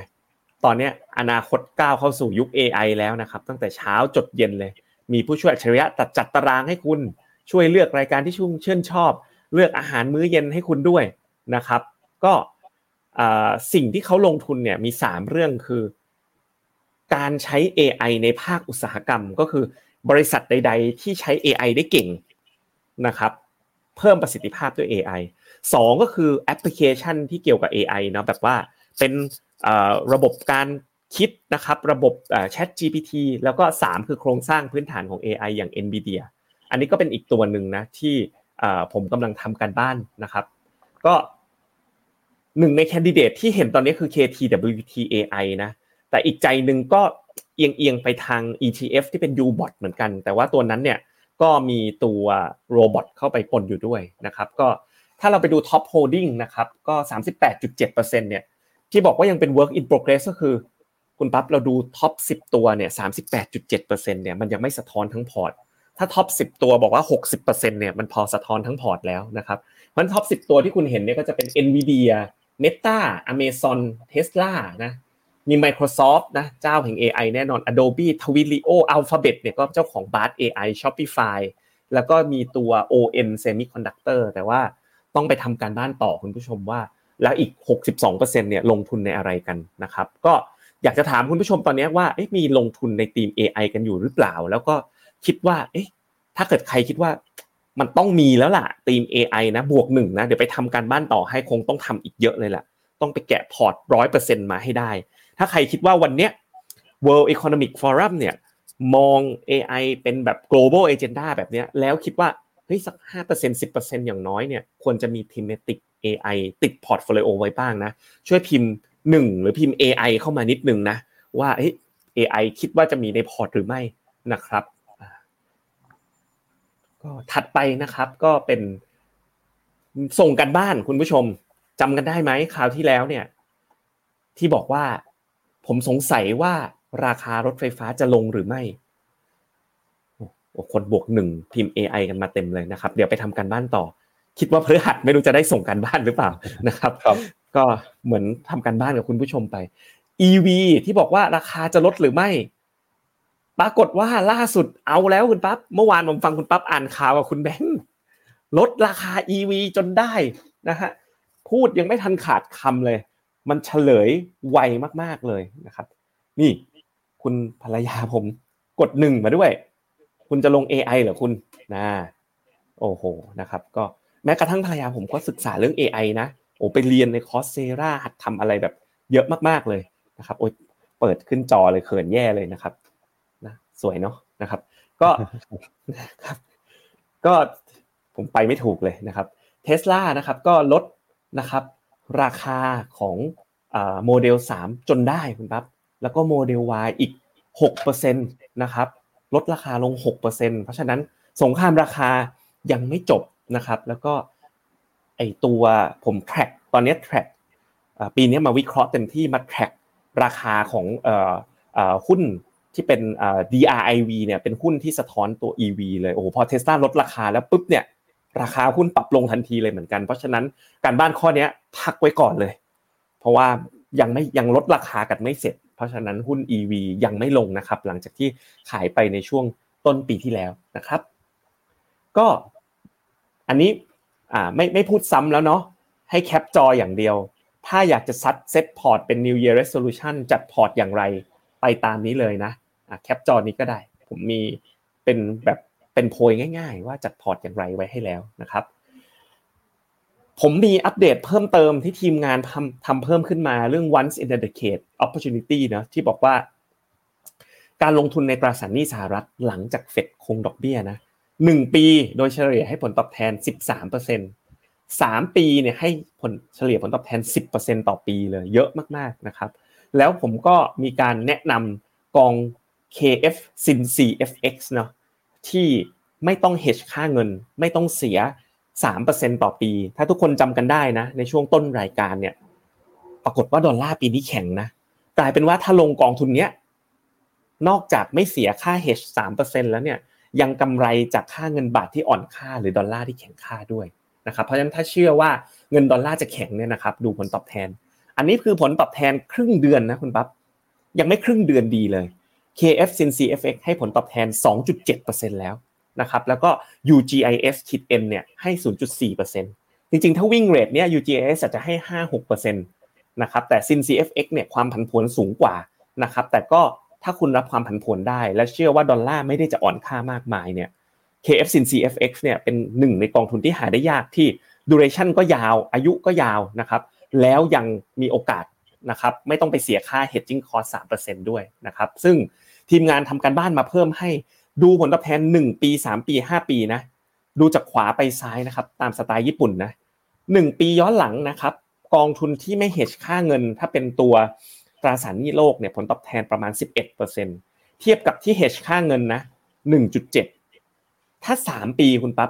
ตอนนี้อนาคตก้าวเข้าสู่ยุค AI แล้วนะครับ ตั้งแต่เช้าจดเย็นเลย มีผู้ช่วยอัจฉริยะตัดจัดตารางให้คุณช่วยเลือกรายการที่ชุ่มเชื่นชอบ เลือกอาหารมื้อเย็นให้คุณด้วยนะครับ ก็ สิ่งที่เขาลงทุนเนี่ยมี 3 เรื่องคือ การใช้ AI ในภาคอุตสาหกรรมก็คือบริษัทใด ๆ ที่ใช้ AI ได้เก่งนะครับ เพิ่มประสิทธิภาพด้วย AI 2 ก็คือแอปพลิเคชันที่เกี่ยวกับ AI นะแบบว่าเป็นระบบการคิดนะครับ ระบบ Chat GPT แล้วก็ 3 คือโครงสร้างพื้นฐานของ AI อย่าง NVIDIA อันนี้ก็เป็นอีกตัวหนึ่งนะที่ผมกำลังทำการบ้านนะครับ ก็ หนึ่งในแคนดิเดตที่เห็นตอนนี้คือ KTWTAI นะ แต่อีกใจหนึ่งก็เอียงเอียงไปทาง ETF ที่เป็น U-bot เหมือนกัน แต่ว่าตัวนั้นเนี่ยก็มีตัวโรบอทเข้าไปปนอยู่ด้วยนะครับ ก็ถ้าเราไปดู Top Holding นะครับ ก็ 38.7%เนี่ยที่บอกว่ายังเป็น work in progress ก็คือ คุณปั๊บเราดูท็อป10 ตัวเนี่ย38.7%เนี่ยมันยังไม่สะท้อนทั้งพอร์ต ถ้า top 10 ตัวบอกว่า 60%เนี่ยมันพอสะท้อนทั้งพอร์ตแล้วนะครับมัน top 10 ตัวที่คุณเห็นเนี่ยก็จะเป็น NVIDIA Meta Amazon Tesla นะมี Microsoft นะเจ้าแห่ง AI แน่นอน Adobe Twilio Alphabet เนี่ยก็เจ้าของ Bard AI Shopify แล้วก็มีตัว ON Semiconductor แต่ว่าต้องไปทำการบ้านต่อคุณผู้ชมว่า แล้วอีก 62%เนี่ยลงทุนในอะไรกันนะครับ ก็อยากจะถามคุณผู้ชมตอนนี้ว่ามีลงทุนในทีม AI กันอยู่หรือเปล่า แล้วก็คิดว่าเอ๊ะถ้าเกิดใครคิดว่า มันต้องมีแล้วล่ะทีม AI นะบวกหนึ่งนะเดี๋ยวไปทำการบ้านต่อให้คงต้องทำอีกเยอะเลยล่ะ ต้องไปแกะพอร์ตร้อยเปอร์เซ็นต์มาให้ได้ ถ้าใครคิดว่าวันเนี้ย World Economic Forum เนี่ยมอง AI เป็นแบบ global agenda แบบเนี้ยแล้วคิดว่าเฮ้ยสักห้าเปอร์เซ็นสิบเปอร์เซ็นอย่างน้อยเนี่ยควรจะมี thematic AI ติด portfolio ไว้บ้างนะ ช่วยพิมพ์หนึ่งหรือพิมพ์ AI เข้ามานิดนึงนะ ว่าเฮ้ย AI คิดว่าจะมีในพอร์ตหรือไม่นะครับ ก็ถัดไปนะครับก็เป็นส่งการบ้านคุณผู้ชมจำกันได้ไหมคราวที่แล้วเนี่ยที่บอกว่าผมสงสัยว่าราคารถไฟฟ้าจะลงหรือไม่โอ้คนบวกหนึ่งพิมพ์ AI กันมาเต็มเลยนะครับ เดี๋ยวไปทำการบ้านต่อ คิดว่าพฤหัสไม่รู้จะได้ส่งการบ้านหรือเปล่านะครับครับก็เหมือนทำการบ้านกับคุณผู้ชมไป EV ที่บอกว่าราคาจะลดหรือไม่ ปรากฏว่าล่าสุดเอาแล้วคุณปั๊บเมื่อวานผมฟังคุณปั๊บอ่านข่าวกับคุณแบงค์ลดราคา EV จนได้นะฮะพูดยังไม่ทันขาดคำเลย มันเฉลยไวมากๆเลยนะครับ นี่คุณภรรยาผมกดหนึ่งมาด้วย คุณจะลง AI เหรอคุณนะโอ้โหนะครับ ก็แม้กระทั่งภรรยาผมก็ศึกษาเรื่อง AI นะโอ้ไปเรียนในคอร์สเซราหัดทำอะไรแบบเยอะมากๆเลยนะครับโอ้ยเปิดขึ้นจอเลยเขินแย่เลยนะครับ สวยเนาะนะครับ ก็ครับก็ผมไปไม่ถูกเลยนะครับเทสลานะครับก็ลดนะครับราคาของโมเดล 3 จนได้คุณปั๊บแล้วก็โมเดล Y อีก6%นะครับลดราคาลง 6%เพราะฉะนั้นสงครามราคายังไม่จบนะครับ แล้วก็ไอตัวผมแทร็กตอนนี้แทร็กปีนี้มาวิเคราะห์เต็มที่มาแทร็กราคาของหุ้น ที่เป็น DRIV เนี่ยเป็นหุ้นที่สะท้อนตัว EV เลยโอ้โหพอเทสลาลดราคาแล้วปุ๊บเนี่ยราคาหุ้นปรับลงทันทีเลยเหมือนกัน เพราะฉะนั้นการบ้านข้อนี้พักไว้ก่อนเลย เพราะว่ายังไม่ยังลดราคากันไม่เสร็จ เพราะฉะนั้นหุ้น EV ยังไม่ลงนะครับ หลังจากที่ขายไปในช่วงต้นปีที่แล้วนะครับ ก็อันนี้อ่าไม่ไม่พูดซ้ำแล้วเนาะให้แคปจออย่างเดียว ถ้าอยากจะจัดเซตพอร์ตเป็น New Year Resolution จัดพอร์ตอย่างไรไปตามนี้เลยนะ แคปจอนี้ก็ได้ ผมมีเป็นแบบเป็นโพยง่าย ๆ ว่าจัดพอร์ตอย่างไรไว้ให้แล้วนะครับ ผมมีอัปเดตเพิ่มเติมที่ทีมงานทำทำเพิ่มขึ้นมาเรื่อง once in a decade opportunity นะที่บอกว่าการลงทุนในตราสารหนี้สหรัฐหลังจากเฟดคงดอกเบี้ยนะหนึ่งปีโดยเฉลี่ยให้ผลตอบแทน 13เปอร์เซ็นต์สามปีเนี่ยให้ผลเฉลี่ยผลตอบแทน 10%ต่อปีเลยเยอะมากๆนะครับ แล้วผมก็มีการแนะนำกอง KF Sin CFX เนาะที่ไม่ต้อง hedge ค่าเงิน ไม่ต้องเสีย 3%ต่อปี ถ้าทุกคนจำกันได้นะ ในช่วงต้นรายการเนี่ย ปรากฏว่าดอลลาร์ปีนี้แข็งนะ กลายเป็นว่าถ้าลงกองทุนเนี้ย นอกจากไม่เสียค่า hedge 3%แล้วเนี่ย ยังกำไรจากค่าเงินบาทที่อ่อนค่า หรือดอลลาร์ที่แข็งค่าด้วยนะครับ เพราะฉะนั้นถ้าเชื่อว่าเงินดอลลาร์จะแข็งเนี่ยนะครับ ดูผลตอบแทน อันนี้คือผลตอบแทนครึ่งเดือนนะคุณปั๊บ ยังไม่ครึ่งเดือนดีเลย KF Sin CFX ให้ผลตอบแทน 2.7%แล้วนะครับแล้วก็ UGIS คิด N เนี่ยให้ 0.4%จริงๆ ถ้าวิ่งเรทเนี่ย UGIS อาจจะให้ 5-6%นะครับแต่ Sin CFX เนี่ยความผันผวนสูงกว่านะครับแต่ก็ถ้าคุณรับความผันผวนได้ และเชื่อว่าดอลลาร์ไม่ได้จะอ่อนค่ามากมายเนี่ย KF Sin CFX เนี่ยเป็นหนึ่งในกองทุนที่หาได้ยากที่ duration ก็ยาวอายุก็ยาวนะครับแล้วยังมีโอกาสนะครับไม่ต้องไปเสียค่า hedging cost 3%ด้วยนะครับซึ่ง ทีมงานทำการบ้านมาเพิ่มให้ดูผลตอบแทน 1 ปี 3 ปี 5 ปีนะ ดูจากขวาไปซ้ายนะครับ ตามสไตล์ญี่ปุ่นนะ1ปีย้อนหลังนะครับ กองทุนที่ไม่ hedge ค่าเงิน ถ้าเป็นตัวตราสารหนี้โลกเนี่ยผลตอบแทนประมาณ 11%เทียบกับที่ hedge ค่าเงินนะ 1.7 ถ้า 3 ปีคุณปั๊บ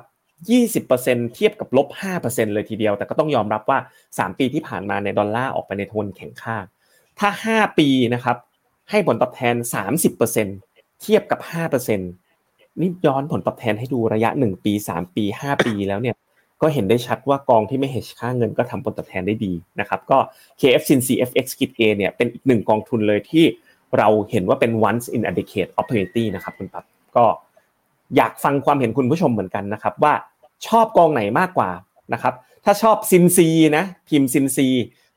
20%เทียบกับลบ5%เลยทีเดียว แต่ก็ต้องยอมรับว่า 3 ปีที่ผ่านมาในดอลลาร์ออกไปในโทนแข็งค่า ถ้า 5 ปีนะครับ ให้ผลตอบแทน 30%เทียบกับ 5%นี่ย้อนผลตอบแทนให้ดูระยะ 1 ปี 3 ปี 5 ปีแล้วเนี่ยก็เห็นได้ชัดว่ากองที่ไม่เฮชค่าเงินก็ทำผลตอบแทนได้ดีนะครับก็ KF Sin CFX ขีด A เนี่ยเป็นอีกหนึ่งกองทุนเลยที่เราเห็นว่าเป็น once in a decade opportunity นะครับคุณปั๊บก็อยากฟังความเห็นคุณผู้ชมเหมือนกันนะครับว่าชอบกองไหนมากกว่านะครับถ้าชอบซินซีนะพิมพ์ซินซี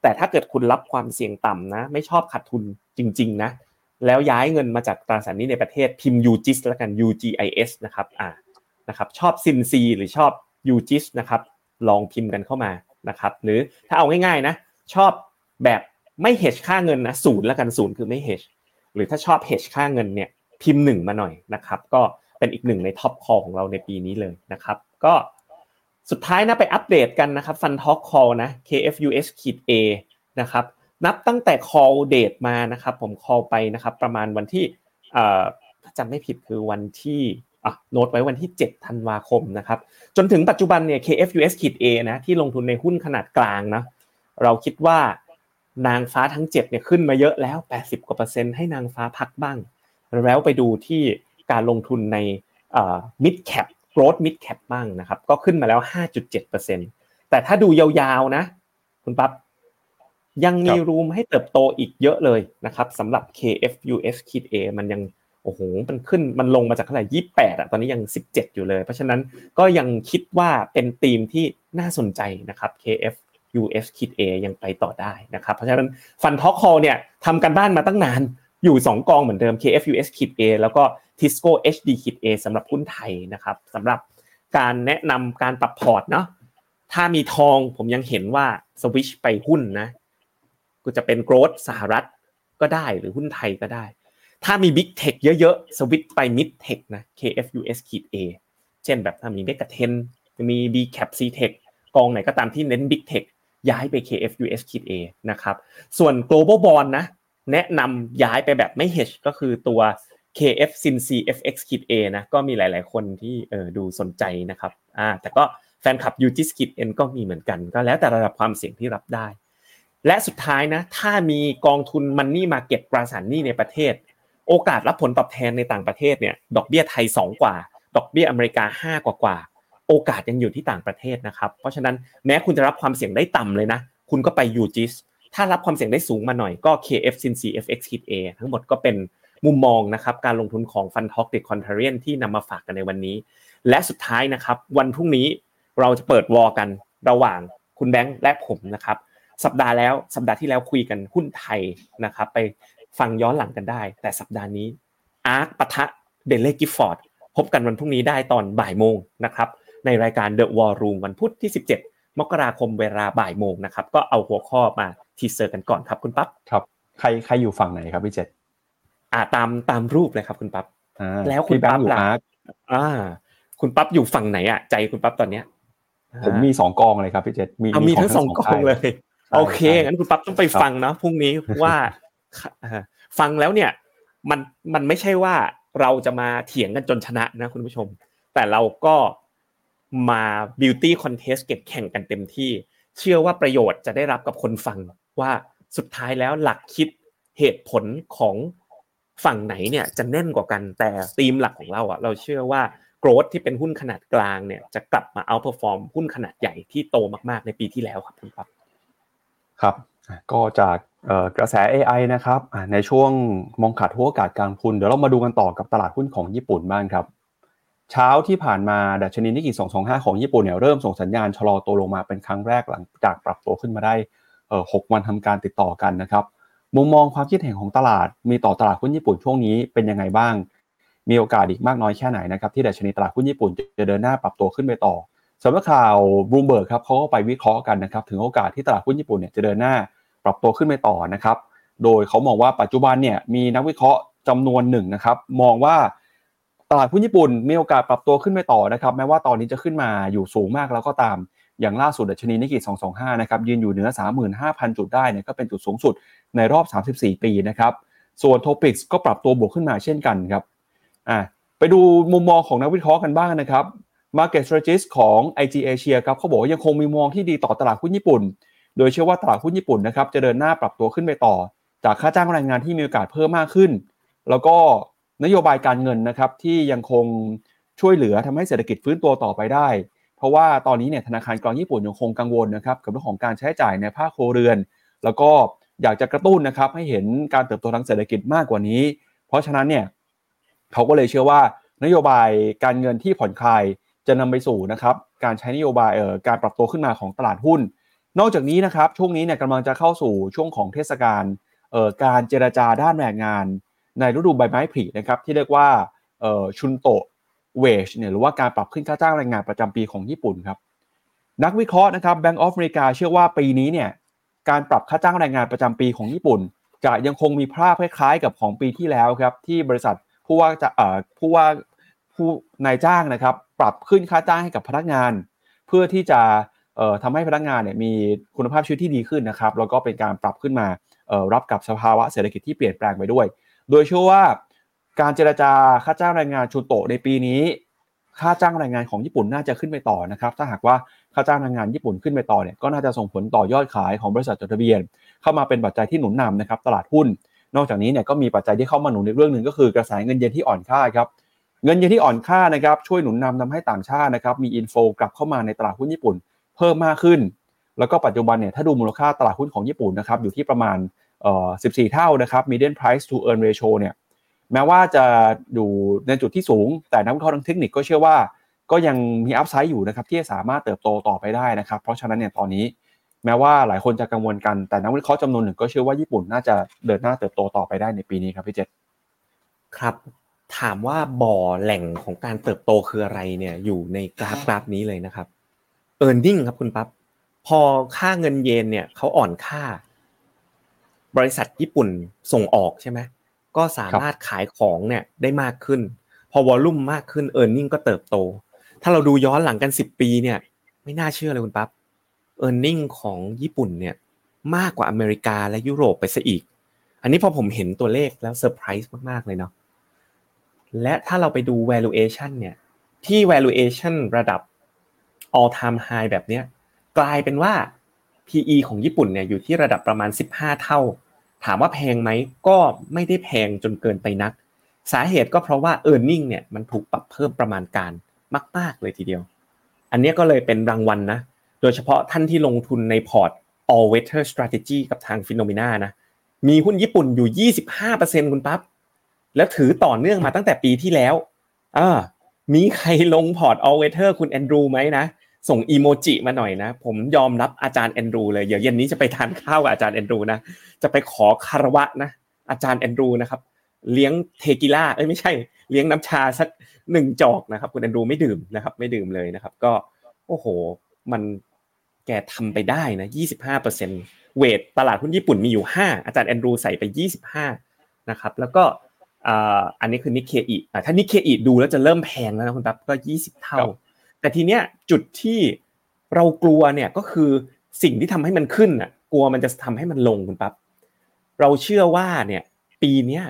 แต่ถ้าเกิดคุณรับความเสี่ยงต่ำนะ ไม่ชอบขาดทุนจริง ๆ นะ แล้วย้ายเงินมาจากตราสารหนี้ในประเทศพิมพ์ UGIS แล้วกัน UGIS นะครับอ่านะครับชอบซินซีหรือชอบ UGIS นะครับลองพิมพ์กันเข้ามานะครับหรือถ้าเอาง่ายๆนะ ชอบแบบไม่เฮชค่าเงินนะศูนย์แล้วกันศูนย์คือไม่เฮชหรือถ้าชอบเฮชค่าเงินเนี่ยพิมพ์หนึ่งมาหน่อยนะครับ ก็เป็นอีกหนึ่งใน top call ของเราในปีนี้เลยนะครับ ก็ สุดท้ายนะไปอัปเดตกันนะครับ fund top call นะ KFUS ขีด A นะครับ นับตั้งแต่ call date มานะครับ ผม call ไปนะครับ ประมาณวันที่ถ้าจำไม่ผิดคือวันที่อะโน้ตไว้วันที่ 7 ธันวาคมนะครับ จนถึงปัจจุบันเนี่ย KFUS ขีด A นะที่ลงทุนในหุ้นขนาดกลางนะเราคิดว่านางฟ้าทั้ง 7เนี่ยขึ้นมาเยอะแล้ว 80กว่าเปอร์เซ็นต์ให้นางฟ้าพักบ้าง แล้วไปดูที่การลงทุนใน mid cap growth mid cap บ้างนะครับ ก็ขึ้นมาแล้ว 5.7%แต่ถ้าดูยาวๆนะ คุณปั๊บยังมีรูมให้เติบโตอีกเยอะเลยนะครับสำหรับ KFUS ขีด A มันยังโอ้โหมันขึ้นมันลงมาจากเท่าไหร่ยี่แปดอะตอนนี้ยังสิบเจ็ดอยู่เลย เพราะฉะนั้นก็ยังคิดว่าเป็นธีมที่น่าสนใจนะครับ KF US คิด A ยังไปต่อได้นะครับ เพราะฉะนั้น fund top call เนี่ยทำการบ้านมาตั้งนาน อยู่2กองเหมือนเดิม KF US ขีด A แล้วก็ Tisco HD ขีด A สำหรับหุ้นไทยนะครับสำหรับการแนะนำการปรับพอร์ตเนาะถ้ามีทองผมยังเห็นว่าสวิชไปหุ้นนะก็จะเป็นโกรดสหรัฐก็ได้หรือหุ้นไทยก็ได้ ถ้ามี Big Tech เยอะๆ สวิตไป Mid Tech นะ KFUS ขีด A เช่นแบบถ้ามี Mega Ten มี B Cap C Tech กองไหนก็ตามที่เน้น Big Tech ย้ายไป KFUS ขีด A นะครับ ส่วน Global Bond นะ แนะนำย้ายไปแบบไม่ hedge ก็คือตัว KF Sin CFX ขีด A นะก็มีหลาย ๆ คนที่เออดูสนใจนะครับอ่าแต่ก็แฟนคลับ u g i s ขีด N ก็มีเหมือนกัน ก็แล้วแต่ระดับความเสี่ยงที่รับได้ และสุดท้ายนะถ้ามีกองทุนมันนี่มาเก็ตราสารหนี้ในประเทศ โอกาสรับผลตอบแทนในต่างประเทศเนี่ยดอกเบี้ยไทย 2 กว่า ดอกเบี้ยอเมริกา 5 กว่ากว่าโอกาสยังอยู่ที่ต่างประเทศนะครับ เพราะฉะนั้นแม้คุณจะรับความเสี่ยงได้ต่ำเลยนะ คุณก็ไปยูจิส ถ้ารับความเสี่ยงได้สูงมาหน่อยก็ KF Sin CFX Hit A ทั้งหมดก็เป็นมุมมองนะครับการลงทุนของ Fund Talk The Contrarian ที่นำมาฝากกันในวันนี้ และสุดท้ายนะครับวันพรุ่งนี้เราจะเปิดวอกันระหว่างคุณแบงค์และผมนะครับสัปดาห์แล้วสัปดาห์ที่แล้วคุยกันหุ้นไทยนะครับไปฟังย้อนหลังกันได้ แต่สัปดาห์นี้ ARK ปะทะ Baillie Gifford พบกันวันพรุ่งนี้ได้ตอนบ่ายโมงนะครับในรายการ The War Room วันพุธที่ 17 มกราคมเวลาบ่ายโมงนะครับ ก็เอาหัวข้อมา teaser กันก่อนครับคุณปั๊บครับ ใครใครอยู่ฝั่งไหนครับพี่เจษอ่าตามตามรูปเลยครับคุณปั๊บแล้วคุณปั๊บล่ะอ่า คุณปั๊บอยู่ฝั่งไหนอะใจคุณปั๊บตอนเนี้ย ผมมีสองกองเลยครับพี่เจษมีมีทั้งสองกองเลย โอเคงั้นคุณปั๊บต้องไปฟังเนาะพรุ่งนี้ว่าฟังแล้วเนี่ย มันมันไม่ใช่ว่าเราจะมาเถียงกันจนชนะนะคุณผู้ชม แต่เราก็ มา beauty contest เก็บแข่งกันเต็มที่ เชื่อว่าประโยชน์จะได้รับกับคนฟังว่าสุดท้ายแล้วหลักคิดเหตุผลของฝั่งไหนเนี่ยจะแน่นกว่ากันแต่ธีมหลักของเราอะเราเชื่อว่า growth ที่เป็นหุ้นขนาดกลางเนี่ยจะกลับมา outperform หุ้นขนาดใหญ่ที่โตมากๆในปีที่แล้วครับคุณครับครับ ก็จากกระแส AI นะครับในช่วงมองขาดหัวโอกาสการลงทุน เดี๋ยวเรามาดูกันต่อกับตลาดหุ้นของญี่ปุ่นบ้างครับ เช้าที่ผ่านมาดัชนีนิกเกอิ225 ของญี่ปุ่นเนี่ยเริ่มส่งสัญญาณชะลอตัวลงมาเป็นครั้งแรกหลังจากปรับตัวขึ้นมาได้6วันทำการติดต่อกันนะครับ มุมมองความคิดเห็นของตลาด มีต่อตลาดหุ้นญี่ปุ่นช่วงนี้เป็นยังไงบ้าง มีโอกาสอีกมากน้อยแค่ไหนนะครับที่ดัชนีตลาดหุ้นญี่ปุ่นจะเดินหน้าปรับตัวขึ้นไปต่อสำนักข่าวบลูเบิร์กครับเขาก็ไปวิเคราะห์กันนะครับถึงโอกาสที่ตลาดหุ้นญี่ปุ่นเนี่ยจะเดินหน้าปรับตัวขึ้นไปต่อนะครับ โดยเขามองว่าปัจจุบันเนี่ยมีนักวิเคราะห์จำนวนหนึ่งนะครับมองว่า ตลาดหุ้นญี่ปุ่นมีโอกาสปรับตัวขึ้นไปต่อนะครับแม้ว่าตอนนี้จะขึ้นมาอยู่สูงมากแล้วก็ตามอย่างล่าสุดดัชนีนิกเกอิ 225 นะครับยืนอยู่เหนือ 35,000 จุดได้เนี่ยก็เป็นจุดสูงสุดในรอบ 34 ปีนะครับส่วนโทปิกส์ก็ปรับตัวบวกขึ้นมาเช่นกันครับอ่าไปดูมุมมองของนักวิเคราะห์กันบ้างนะครับ Market Strategist ของ IG Asia ครับเขาบอกว่ายังคงมีมุมมองที่ดีต่อตลาดหุ้นญี่ปุ่น โดยเชื่อว่าตลาดหุ้นญี่ปุ่นนะครับจะเดินหน้าปรับตัวขึ้นไปต่อ จากค่าจ้างแรงงานที่มีโอกาสเพิ่มมากขึ้น แล้วก็ นโยบายการเงินนะครับที่ยังคงช่วยเหลือทำให้เศรษฐกิจฟื้นตัวต่อไปได้ เพราะว่าตอนนี้เนี่ยธนาคารกลางญี่ปุ่นยังคงกังวลนะครับกับเรื่องของการใช้จ่ายในภาคโครเรือน แล้วก็อยากจะกระตุ้นนะครับให้เห็นการเติบโตทางเศรษฐกิจมากกว่านี้ เพราะฉะนั้นเนี่ยเขาก็เลยเชื่อว่านโยบายการเงินที่ผ่อนคลายจะนำไปสู่นะครับการใช้นโยบายเอ่อการปรับตัวขึ้นมาของตลาดหุ้น นอกจากนี้นะครับช่วงนี้เนี่ยกำลังจะเข้าสู่ช่วงของเทศกาลเอ่อการเจรจาด้านแรงงาน ในฤดูใบไม้ผลินะครับที่เรียกว่าชุนโตเวชเนี่ยหรือว่าการปรับขึ้นค่าจ้างแรงงานประจำปีของญี่ปุ่นครับนักวิเคราะห์นะครับ Bank of America เชื่อว่าปีนี้เนี่ยการปรับค่าจ้างแรงงานประจำปีของญี่ปุ่น จะยังคงมีภาพคล้ายๆกับของปีที่แล้วครับที่บริษัทผู้ว่าจะผู้ว่าผู้นายจ้างนะครับ ปรับขึ้นค่าจ้างให้กับพนักงาน เพื่อที่จะทำให้พนักงานเนี่ยมีคุณภาพชีวิตที่ดีขึ้นนะครับแล้วก็เป็นการปรับขึ้นมารับกับสภาวะเศรษฐกิจที่เปลี่ยนแปลงไปด้วย โดยเชื่อว่าการเจรจาค่าจ้างแรงงานชูโตะในปีนี้ ค่าจ้างแรงงานของญี่ปุ่นน่าจะขึ้นไปต่อนะครับ ถ้าหากว่าค่าจ้างแรงงานญี่ปุ่นขึ้นไปต่อเนี่ยก็น่าจะส่งผลต่อยอดขายของบริษัทจดทะเบียน เข้ามาเป็นปัจจัยที่หนุนนำนะครับตลาดหุ้น นอกจากนี้เนี่ยก็มีปัจจัยที่เข้ามาหนุนในเรื่องหนึ่งก็คือกระแสเงินเยนที่อ่อนค่าครับเงินเยนที่อ่อนค่านะครับช่วยหนุนนำทาให้ต่างชาตินะครับมีอินโฟกลับเข้ามาในตลาดหุ้นญี่ปุ่น เพิ่มมากขึ้น แล้วก็ปัจจุบันเนี่ยถ้าดูมูลค่าตลาดหุ้นของญี่ปุ่นนะครับอยู่ที่ประมาณ 14 เท่านะครับ median price to earn ratio เนี่ยแม้ว่าจะอยู่ในจุดที่สูง แต่นักวิเคราะห์ทางเทคนิคก็เชื่อว่า ก็ยังมีอัพไซด์อยู่นะครับที่จะสามารถเติบโตต่อไปได้นะครับ เพราะฉะนั้นเนี่ยตอนนี้ แม้ว่าหลายคนจะกังวลกันแต่นักวิเคราะห์จำนวนหนึ่งก็เชื่อว่าญี่ปุ่นน่าจะเดินหน้าเติบโตต่อไปได้ในปีนี้ครับพี่เจษครับถามว่าบ่อแหล่งของการเติบโตคืออะไรเนี่ยอยู่ในกราฟกราฟนี้เลยนะครับ e a r n i n g ครับคุณปั๊บพอค่าเงินเยนเนี่ยเขาอ่อนค่า บริษัทญี่ปุ่นส่งออกใช่ไหมก็สามารถขายของเนี่ยได้มากขึ้น พอวอลลุ่มมากขึ้น e a r n i n g ก็เติบโต ถ้าเราดูย้อนหลังกันสิบปีเนี่ย ไม่น่าเชื่อเลยคุณปั๊บ e a r n i n g ของญี่ปุ่นเนี่ยมากกว่าอเมริกาและยุโรปไปซะอีก อันนี้พอผมเห็นตัวเลขแล้วเซอร์ไพรส์มากๆเลยเนาะและถ้าเราไปดู valuation เนี่ยที่ valuation ระดับ all time high แบบเนี้ยกลายเป็นว่า PE ของญี่ปุ่นเนี่ยอยู่ที่ระดับประมาณ 15 เท่า ถามว่าแพงไหมก็ไม่ได้แพงจนเกินไปนัก สาเหตุก็เพราะว่า e a r n i n g เนี่ยมันถูกปรับเพิ่มประมาณการมาก ๆ เลยทีเดียว อันนี้ก็เลยเป็นรางวัลนะ โดยเฉพาะท่านที่ลงทุนในพอร์ต all weather strategy กับทาง FINNOMENA นะ มีหุ้นญี่ปุ่นอยู่ 25%คุณปั๊บ แล้วถือต่อเนื่องมาตั้งแต่ปีที่แล้วอ่ามีใครลงพอร์ต all weather คุณแอนดรูไหมนะ ส่งอีโมจิมาหน่อยนะ ผมยอมรับอาจารย์แอนดรูเลยเดี๋ยวเย็นนี้จะไปทานข้าวกับอาจารย์แอนดรูนะจะไปขอคารวะนะอาจารย์แอนดรูนะครับ เลี้ยงเทกิล่าเอ้ยไม่ใช่ เลี้ยงน้ำชาสักหนึ่งจอกนะครับ คุณแอนดรูไม่ดื่มนะครับ ไม่ดื่มเลยนะครับ ก็โอ้โห มันแกทำไปได้นะ25%เปอร์เซ็นเวทตลาดหุ้นญี่ปุ่นมีอยู่5อาจารย์แอนดรูใส่ไป25นะครับ แล้วก็อันนี้คือนิเคอีถ้านิเคอีดูแล้วจะเริ่มแพงแล้วนะคุณปั๊บก็20เท่า แต่ทีเนี้ยจุดที่เรากลัวเนี่ยก็คือสิ่งที่ทำให้มันขึ้นอะกลัวมันจะทำให้มันลงคุณปั๊บเราเชื่อว่าเนี่ยปีเนี้ย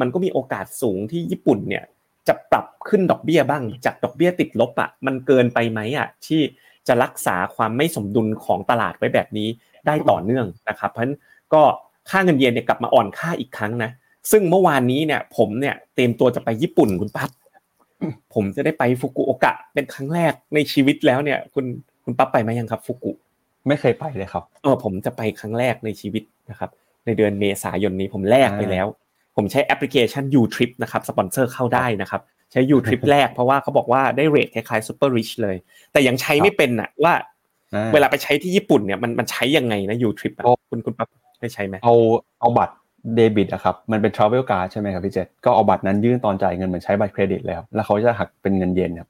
มันก็มีโอกาสสูงที่ญี่ปุ่นเนี่ยจะปรับขึ้นดอกเบี้ยบ้าง จากดอกเบี้ยติดลบอะมันเกินไปไหมอะที่จะรักษาความไม่สมดุลของตลาดไว้แบบนี้ได้ต่อเนื่องนะครับเพราะฉะนั้นก็ค่าเงินเยนเนี่ยกลับมาอ่อนค่าอีกครั้งนะซึ่งเมื่อวานนี้เนี่ยผมเนี่ยเตรียมตัวจะไปญี่ปุ่นคุณปั๊บ ผมจะได้ไปฟุกุโอกะเป็นครั้งแรกในชีวิตแล้วเนี่ย คุณคุณปั๊บไปไหมยังครับฟุกุ ไม่เคยไปเลยครับเออผมจะไปครั้งแรกในชีวิตนะครับ ในเดือนเมษายนนี้ผมแลกไปแล้ว ผมใช้แอปพลิเคชัน YouTrip นะครับสปอนเซอร์เข้าได้นะครับ ใช้ U-Trip แรกเพราะว่าเขาบอกว่าได้ rate คล้ายๆ Super Rich เลย แต่ยังใช้ไม่เป็นอะว่า เวลาไปใช้ที่ญี่ปุ่นเนี่ยมันมันใช้ยังไงนะ U-Trip อะคุณคุณปั๊บได้ใช้ไหมเอาเอาบัตร เดบิตอะครับมันเป็น travel card ใช่ไหมครับพี่เจษก็เอาบัตรนั้นยื่นตอนจ่ายเงินเหมือนใช้บัตรเครดิตเลยครับแล้วเขาจะหักเป็นเงินเยนครับ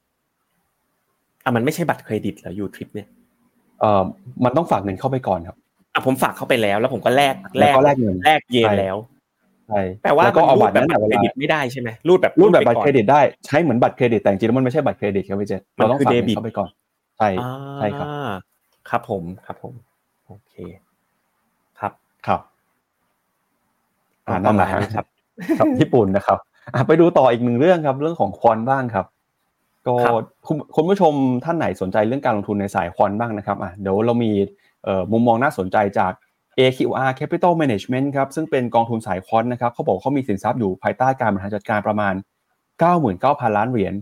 อะมันไม่ใช่บัตรเครดิตเหรอ U-Trip เนี่ยเอ่อมันต้องฝากเงินเข้าไปก่อนครับอะผมฝากเข้าไปแล้ว แล้วผมก็แลกแล้วก็แลกเงินแลกเยนแล้วใช่แต่ว่าแล้วก็เอาบัตรนั้นแบบเวเครลาดิตไม่ได้ใช่ไหมรูดแบบรูดแบบบัตรไปก่อนเครดิตได้ใช้เหมือนบัตรเครดิตแต่จริงๆแล้วมันไม่ใช่บัตรเครดิตครับพี่เจษเราต้องฝากเงินเข้าไปก่อนใช่ใช่ครับอ่าครับผมครับผม โอเคครับครับอ่า ปนั่ระนแหมาละณครับนี้ครับครับญี่ปุ่นนะครับอะไปดูต่ออีกหนึ่งเรื่องครับ เรื่องของควอนบ้างครับ ก็ครับคุณคุณผู้ชมท่านไหนสนใจเรื่องการลงทุนในสายควอนบ้างนะครับอะเดี๋ยวเรามีเอ่อมุมมองน่าสนใจจาก AQR Capital Management ครับซึ่งเป็นกองทุนสายควอนนะครับเขาบอกเขามีสินทรัพย์อยู่ภายใต้การบริหารจัดการประมาณ 99,000 ล้านเหรียญ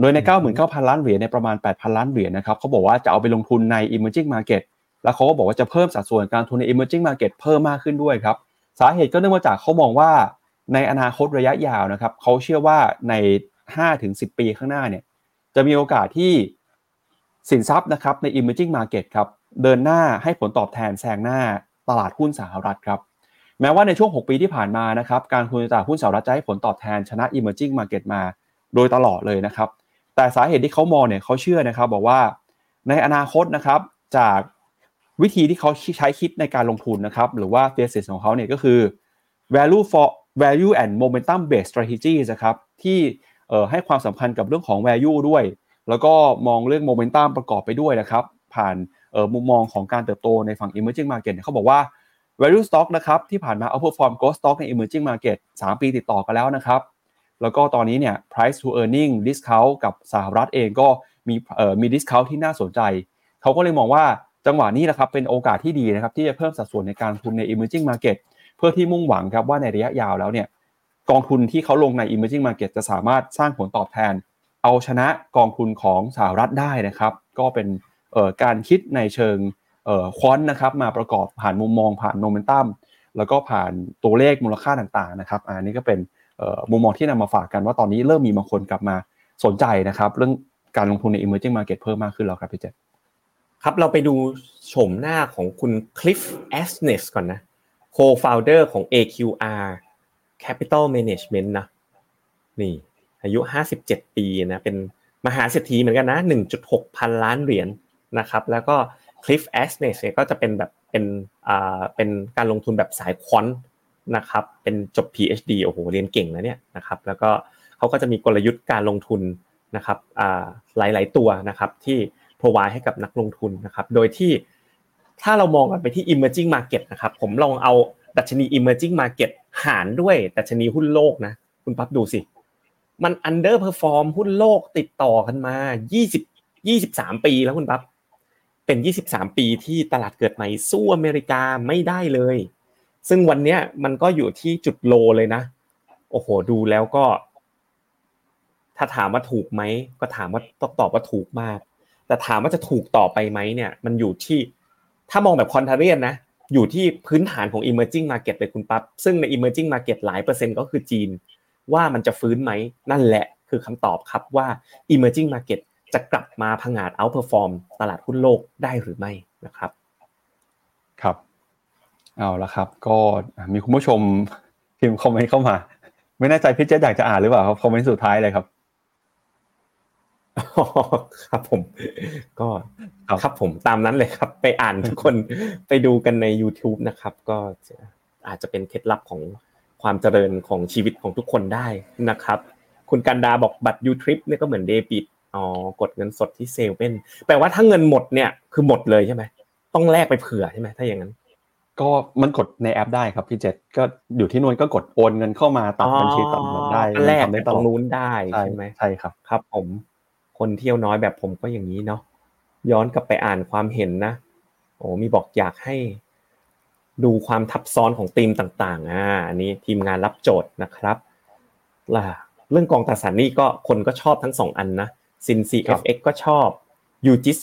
โดยใน 99,000 ล้านเหรียญในประมาณ 8,000 ล้านเหรียญนะครับเขาบอกว่าจะเอาไปลงทุนใน emerging market แล้วเขาก็บอกว่าจะเพิ่มสัดส่วนการลงทุนใน emerging market เพิ่มมากขึ้นด้วยครับ สาเหตุก็เนื่องมาจากเขามองว่าในอนาคตระยะยาวนะครับเขาเชื่อว่าใน 5-10 ปีข้างหน้าเนี่ยจะมีโอกาสที่สินทรัพย์นะครับใน emerging market ครับเดินหน้าให้ผลตอบแทนแซงหน้าตลาดหุ้นสหรัฐครับแม้ว่าในช่วง 6 ปีที่ผ่านมานะครับการลงทุนในตลาดหุ้นสหรัฐจะให้ผลตอบแทนชนะ emerging market มาโดยตลอดเลยนะครับแต่สาเหตุที่เขามองเนี่ยเขาเชื่อนะครับบอกว่าในอนาคตนะครับจาก วิธีที่เขาใช้คิดในการลงทุนนะครับหรือว่า thesis ของเขาเนี่ยก็คือ value for value and momentum based strategies นะครับที่ให้ความสำคัญกับเรื่องของ value ด้วย แล้วก็มองเรื่อง momentum ประกอบไปด้วยนะครับ ผ่านมุมมองของการเติบโตในฝั่ง emerging market เขาบอกว่า value stock นะครับที่ผ่านมา outperform growth stock ใน emerging market 3 ปีติดต่อกันแล้วนะครับ แล้วก็ตอนนี้เนี่ย price to earning discount กับสหรัฐเองก็มีมี discount ที่น่าสนใจ เขาก็เลยมองว่า จังหวะนี้แหละครับเป็นโอกาสที่ดีนะครับที่จะเพิ่มสัดส่วนในการทุนใน emerging market เพื่อที่มุ่งหวังครับว่าในระยะยาวแล้วเนี่ยกองทุนที่เขาลงใน emerging market จะสามารถสร้างผลตอบแทน เอาชนะกองทุนของสหรัฐได้นะครับ ก็เป็นการคิดในเชิงควอนนะครับมาประกอบผ่านมุมมองผ่านโมเมนตัมแล้วก็ผ่านตัวเลขมูลค่าต่างๆนะครับอันนี้ก็เป็นมุมมองที่นำมาฝากกันว่าตอนนี้เริ่มมีบางคนกลับมาสนใจนะครับ เรื่องการลงทุนใน emerging market เพิ่มมากขึ้นแล้วครับพี่เจษ ครับเราไปดูโฉมหน้าของคุณคลิฟแอสเนสก่อนนะ co-founder ของ AQR Capital Management นะนี่ อายุ 57 ปีนะเป็นมหาเศรษฐีเหมือนกันนะ 1.6 พันล้านเหรียญนะครับแล้วก็ Cliff a s n e s ก็จะเป็นแบบเป็นอ่าเป็นการลงทุนแบบสายควอนนะครับเป็นจบ PhD โอ้โหเรียนเก่งนะเนี่ยนะครับแล้วก็เขาก็จะมีกลยุทธ์การลงทุนนะครับอ่าหลาย ๆ ตัวนะครับที่ provide ให้กับนักลงทุนนะครับ โดยที่ถ้าเรามองกันไปที่ emerging market นะครับ ผมลองเอาดัชนี emerging market หารด้วยดัชนีหุ้นโลกนะ คุณปั๊บดูสิ มัน underperform หุ้นโลกติดต่อกันมา 20 23 ปีแล้วคุณปั๊บ เป็น 23 ปีที่ตลาดเกิดใหม่สู้อเมริกาไม่ได้เลย ซึ่งวันนี้มันก็อยู่ที่จุดโลเลยนะ โอ้โห ดูแล้วก็ ถ้าถามว่าถูกไหม ก็ถามว่าต้องตอบว่าถูกมาก แต่ถามว่าจะถูกต่อไปไหมเนี่ย มันอยู่ที่ถ้ามองแบบคอนเทเรียนนะอยู่ที่พื้นฐานของ emerging market เลยคุณปั๊บซึ่งใน emerging market หลายเปอร์เซ็นต์ก็คือจีน ว่ามันจะฟื้นไหม นั่นแหละคือคำตอบครับว่า emerging market จะกลับมาพังอาจ outperform ตลาดหุ้นโลกได้หรือไม่นะครับครับเอาละครับ ก็มีคุณผู้ชมพิมพ์คอมเมนต์เข้ามา ไม่แน่ใจพี่เจษอยากจะอ่านหรือเปล่าครับคอมเมนต์สุดท้ายเลยครับ ครับผม ก็ครับผมตามนั้นเลยครับ ไปอ่านทุกคนไปดูกันใน YouTube นะครับ ก็อาจจะเป็นเคล็ดลับของความเจริญของชีวิตของทุกคนได้นะครับ คุณกันดาบอกบัตร YouTrip เนี่ยก็เหมือนเดบิตอ๋อกดเงินสดที่เซเว่นแปลว่าถ้าเงินหมดเนี่ยคือหมดเลยใช่ไหมต้องแลกไปเผื่อใช่ไหมถ้าอย่างนั้น ก็มันกดในแอปได้ครับพี่เจษก็อยู่ที่นู่นก็กดโอนเงินเข้ามาตัดบัญชีตัดเงินได้แลกตรงนู้นได้ใช่ไหมใช่ครับ ครับผม คนเที่ยวน้อยแบบผมก็อย่างนี้เนาะย้อนกลับไปอ่านความเห็นนะ โอ้มีบอกอยากให้ดูความทับซ้อนของธีมต่างๆอ่าอันนี้ทีมงานรับโจทย์นะครับล่ะเรื่องกองตราสารหนี้ก็คนก็ชอบทั้งสองอันนะ SINCFX ก็ชอบ UGIS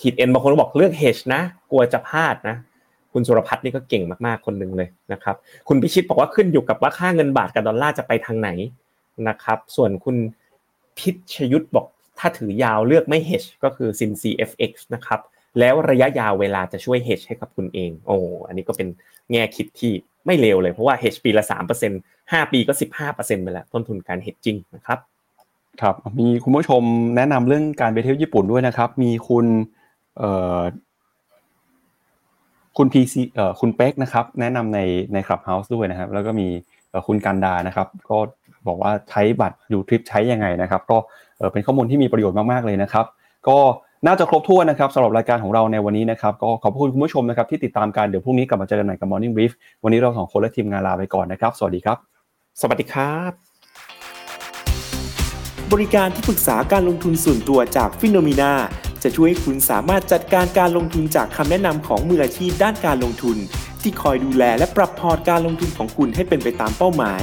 ขีด N บางคนก็บอกเลือกเฮชนะ กลัวจะพลาดนะ คุณสุรพัฒน์นี่ก็เก่งมากๆคนหนึ่งเลยนะครับ คุณพิชิตบอกว่าขึ้นอยู่กับว่าค่าเงินบาทกับดอลลาร์จะไปทางไหนนะครับ ส่วนคุณพิชยุทธบอก ถ้าถือยาวเลือกไม่ hedge ก็คือ SINCFX นะครับ แล้วระยะยาวเวลาจะช่วยเฮชให้กับคุณเอง โอ้อันนี้ก็เป็นแง่คิดที่ไม่เลวเลยเพราะว่าเฮชปีละสามเปอร์เซ็นต์ห้าปีก็สิบห้าเปอร์เซ็นต์ไปแล้วต้นทุนการเฮชจริงนะครับ ครับมีคุณผู้ชมแนะนำเรื่องการไปเที่ยวญี่ปุ่นด้วยนะครับ มีคุณเอ่อคุณพีซีเอ่อคุณเป๊กนะครับ แนะนำในใน Clubhouse ด้วยนะครับ แล้วก็มีคุณกันดานะครับ ก็บอกว่าใช้บัตร YouTrip ใช้ยังไงนะครับ ก็ เป็นข้อมูลที่มีประโยชน์มากๆเลยนะครับก็น่าจะครบถ้วนนะครับสำหรับรายการของเราในวันนี้นะครับก็ขอบคุณคุณผู้ชมนะครับที่ติดตามกันเดี๋ยวพรุ่งนี้กลับมาเจอกันใหม่กับ Morning Brief วันนี้เราสองคนและทีมงานลาไปก่อนนะครับ สวัสดีครับ สวัสดีครับ บริการที่ปรึกษาการลงทุนส่วนตัวจากฟิโนมีนาจะช่วยให้คุณสามารถจัดการการลงทุนจากคำแนะนำของมืออาชีพด้านการลงทุน ที่คอยดูแลและปรับพอร์ตการลงทุนของคุณให้เป็นไปตามเป้าหมาย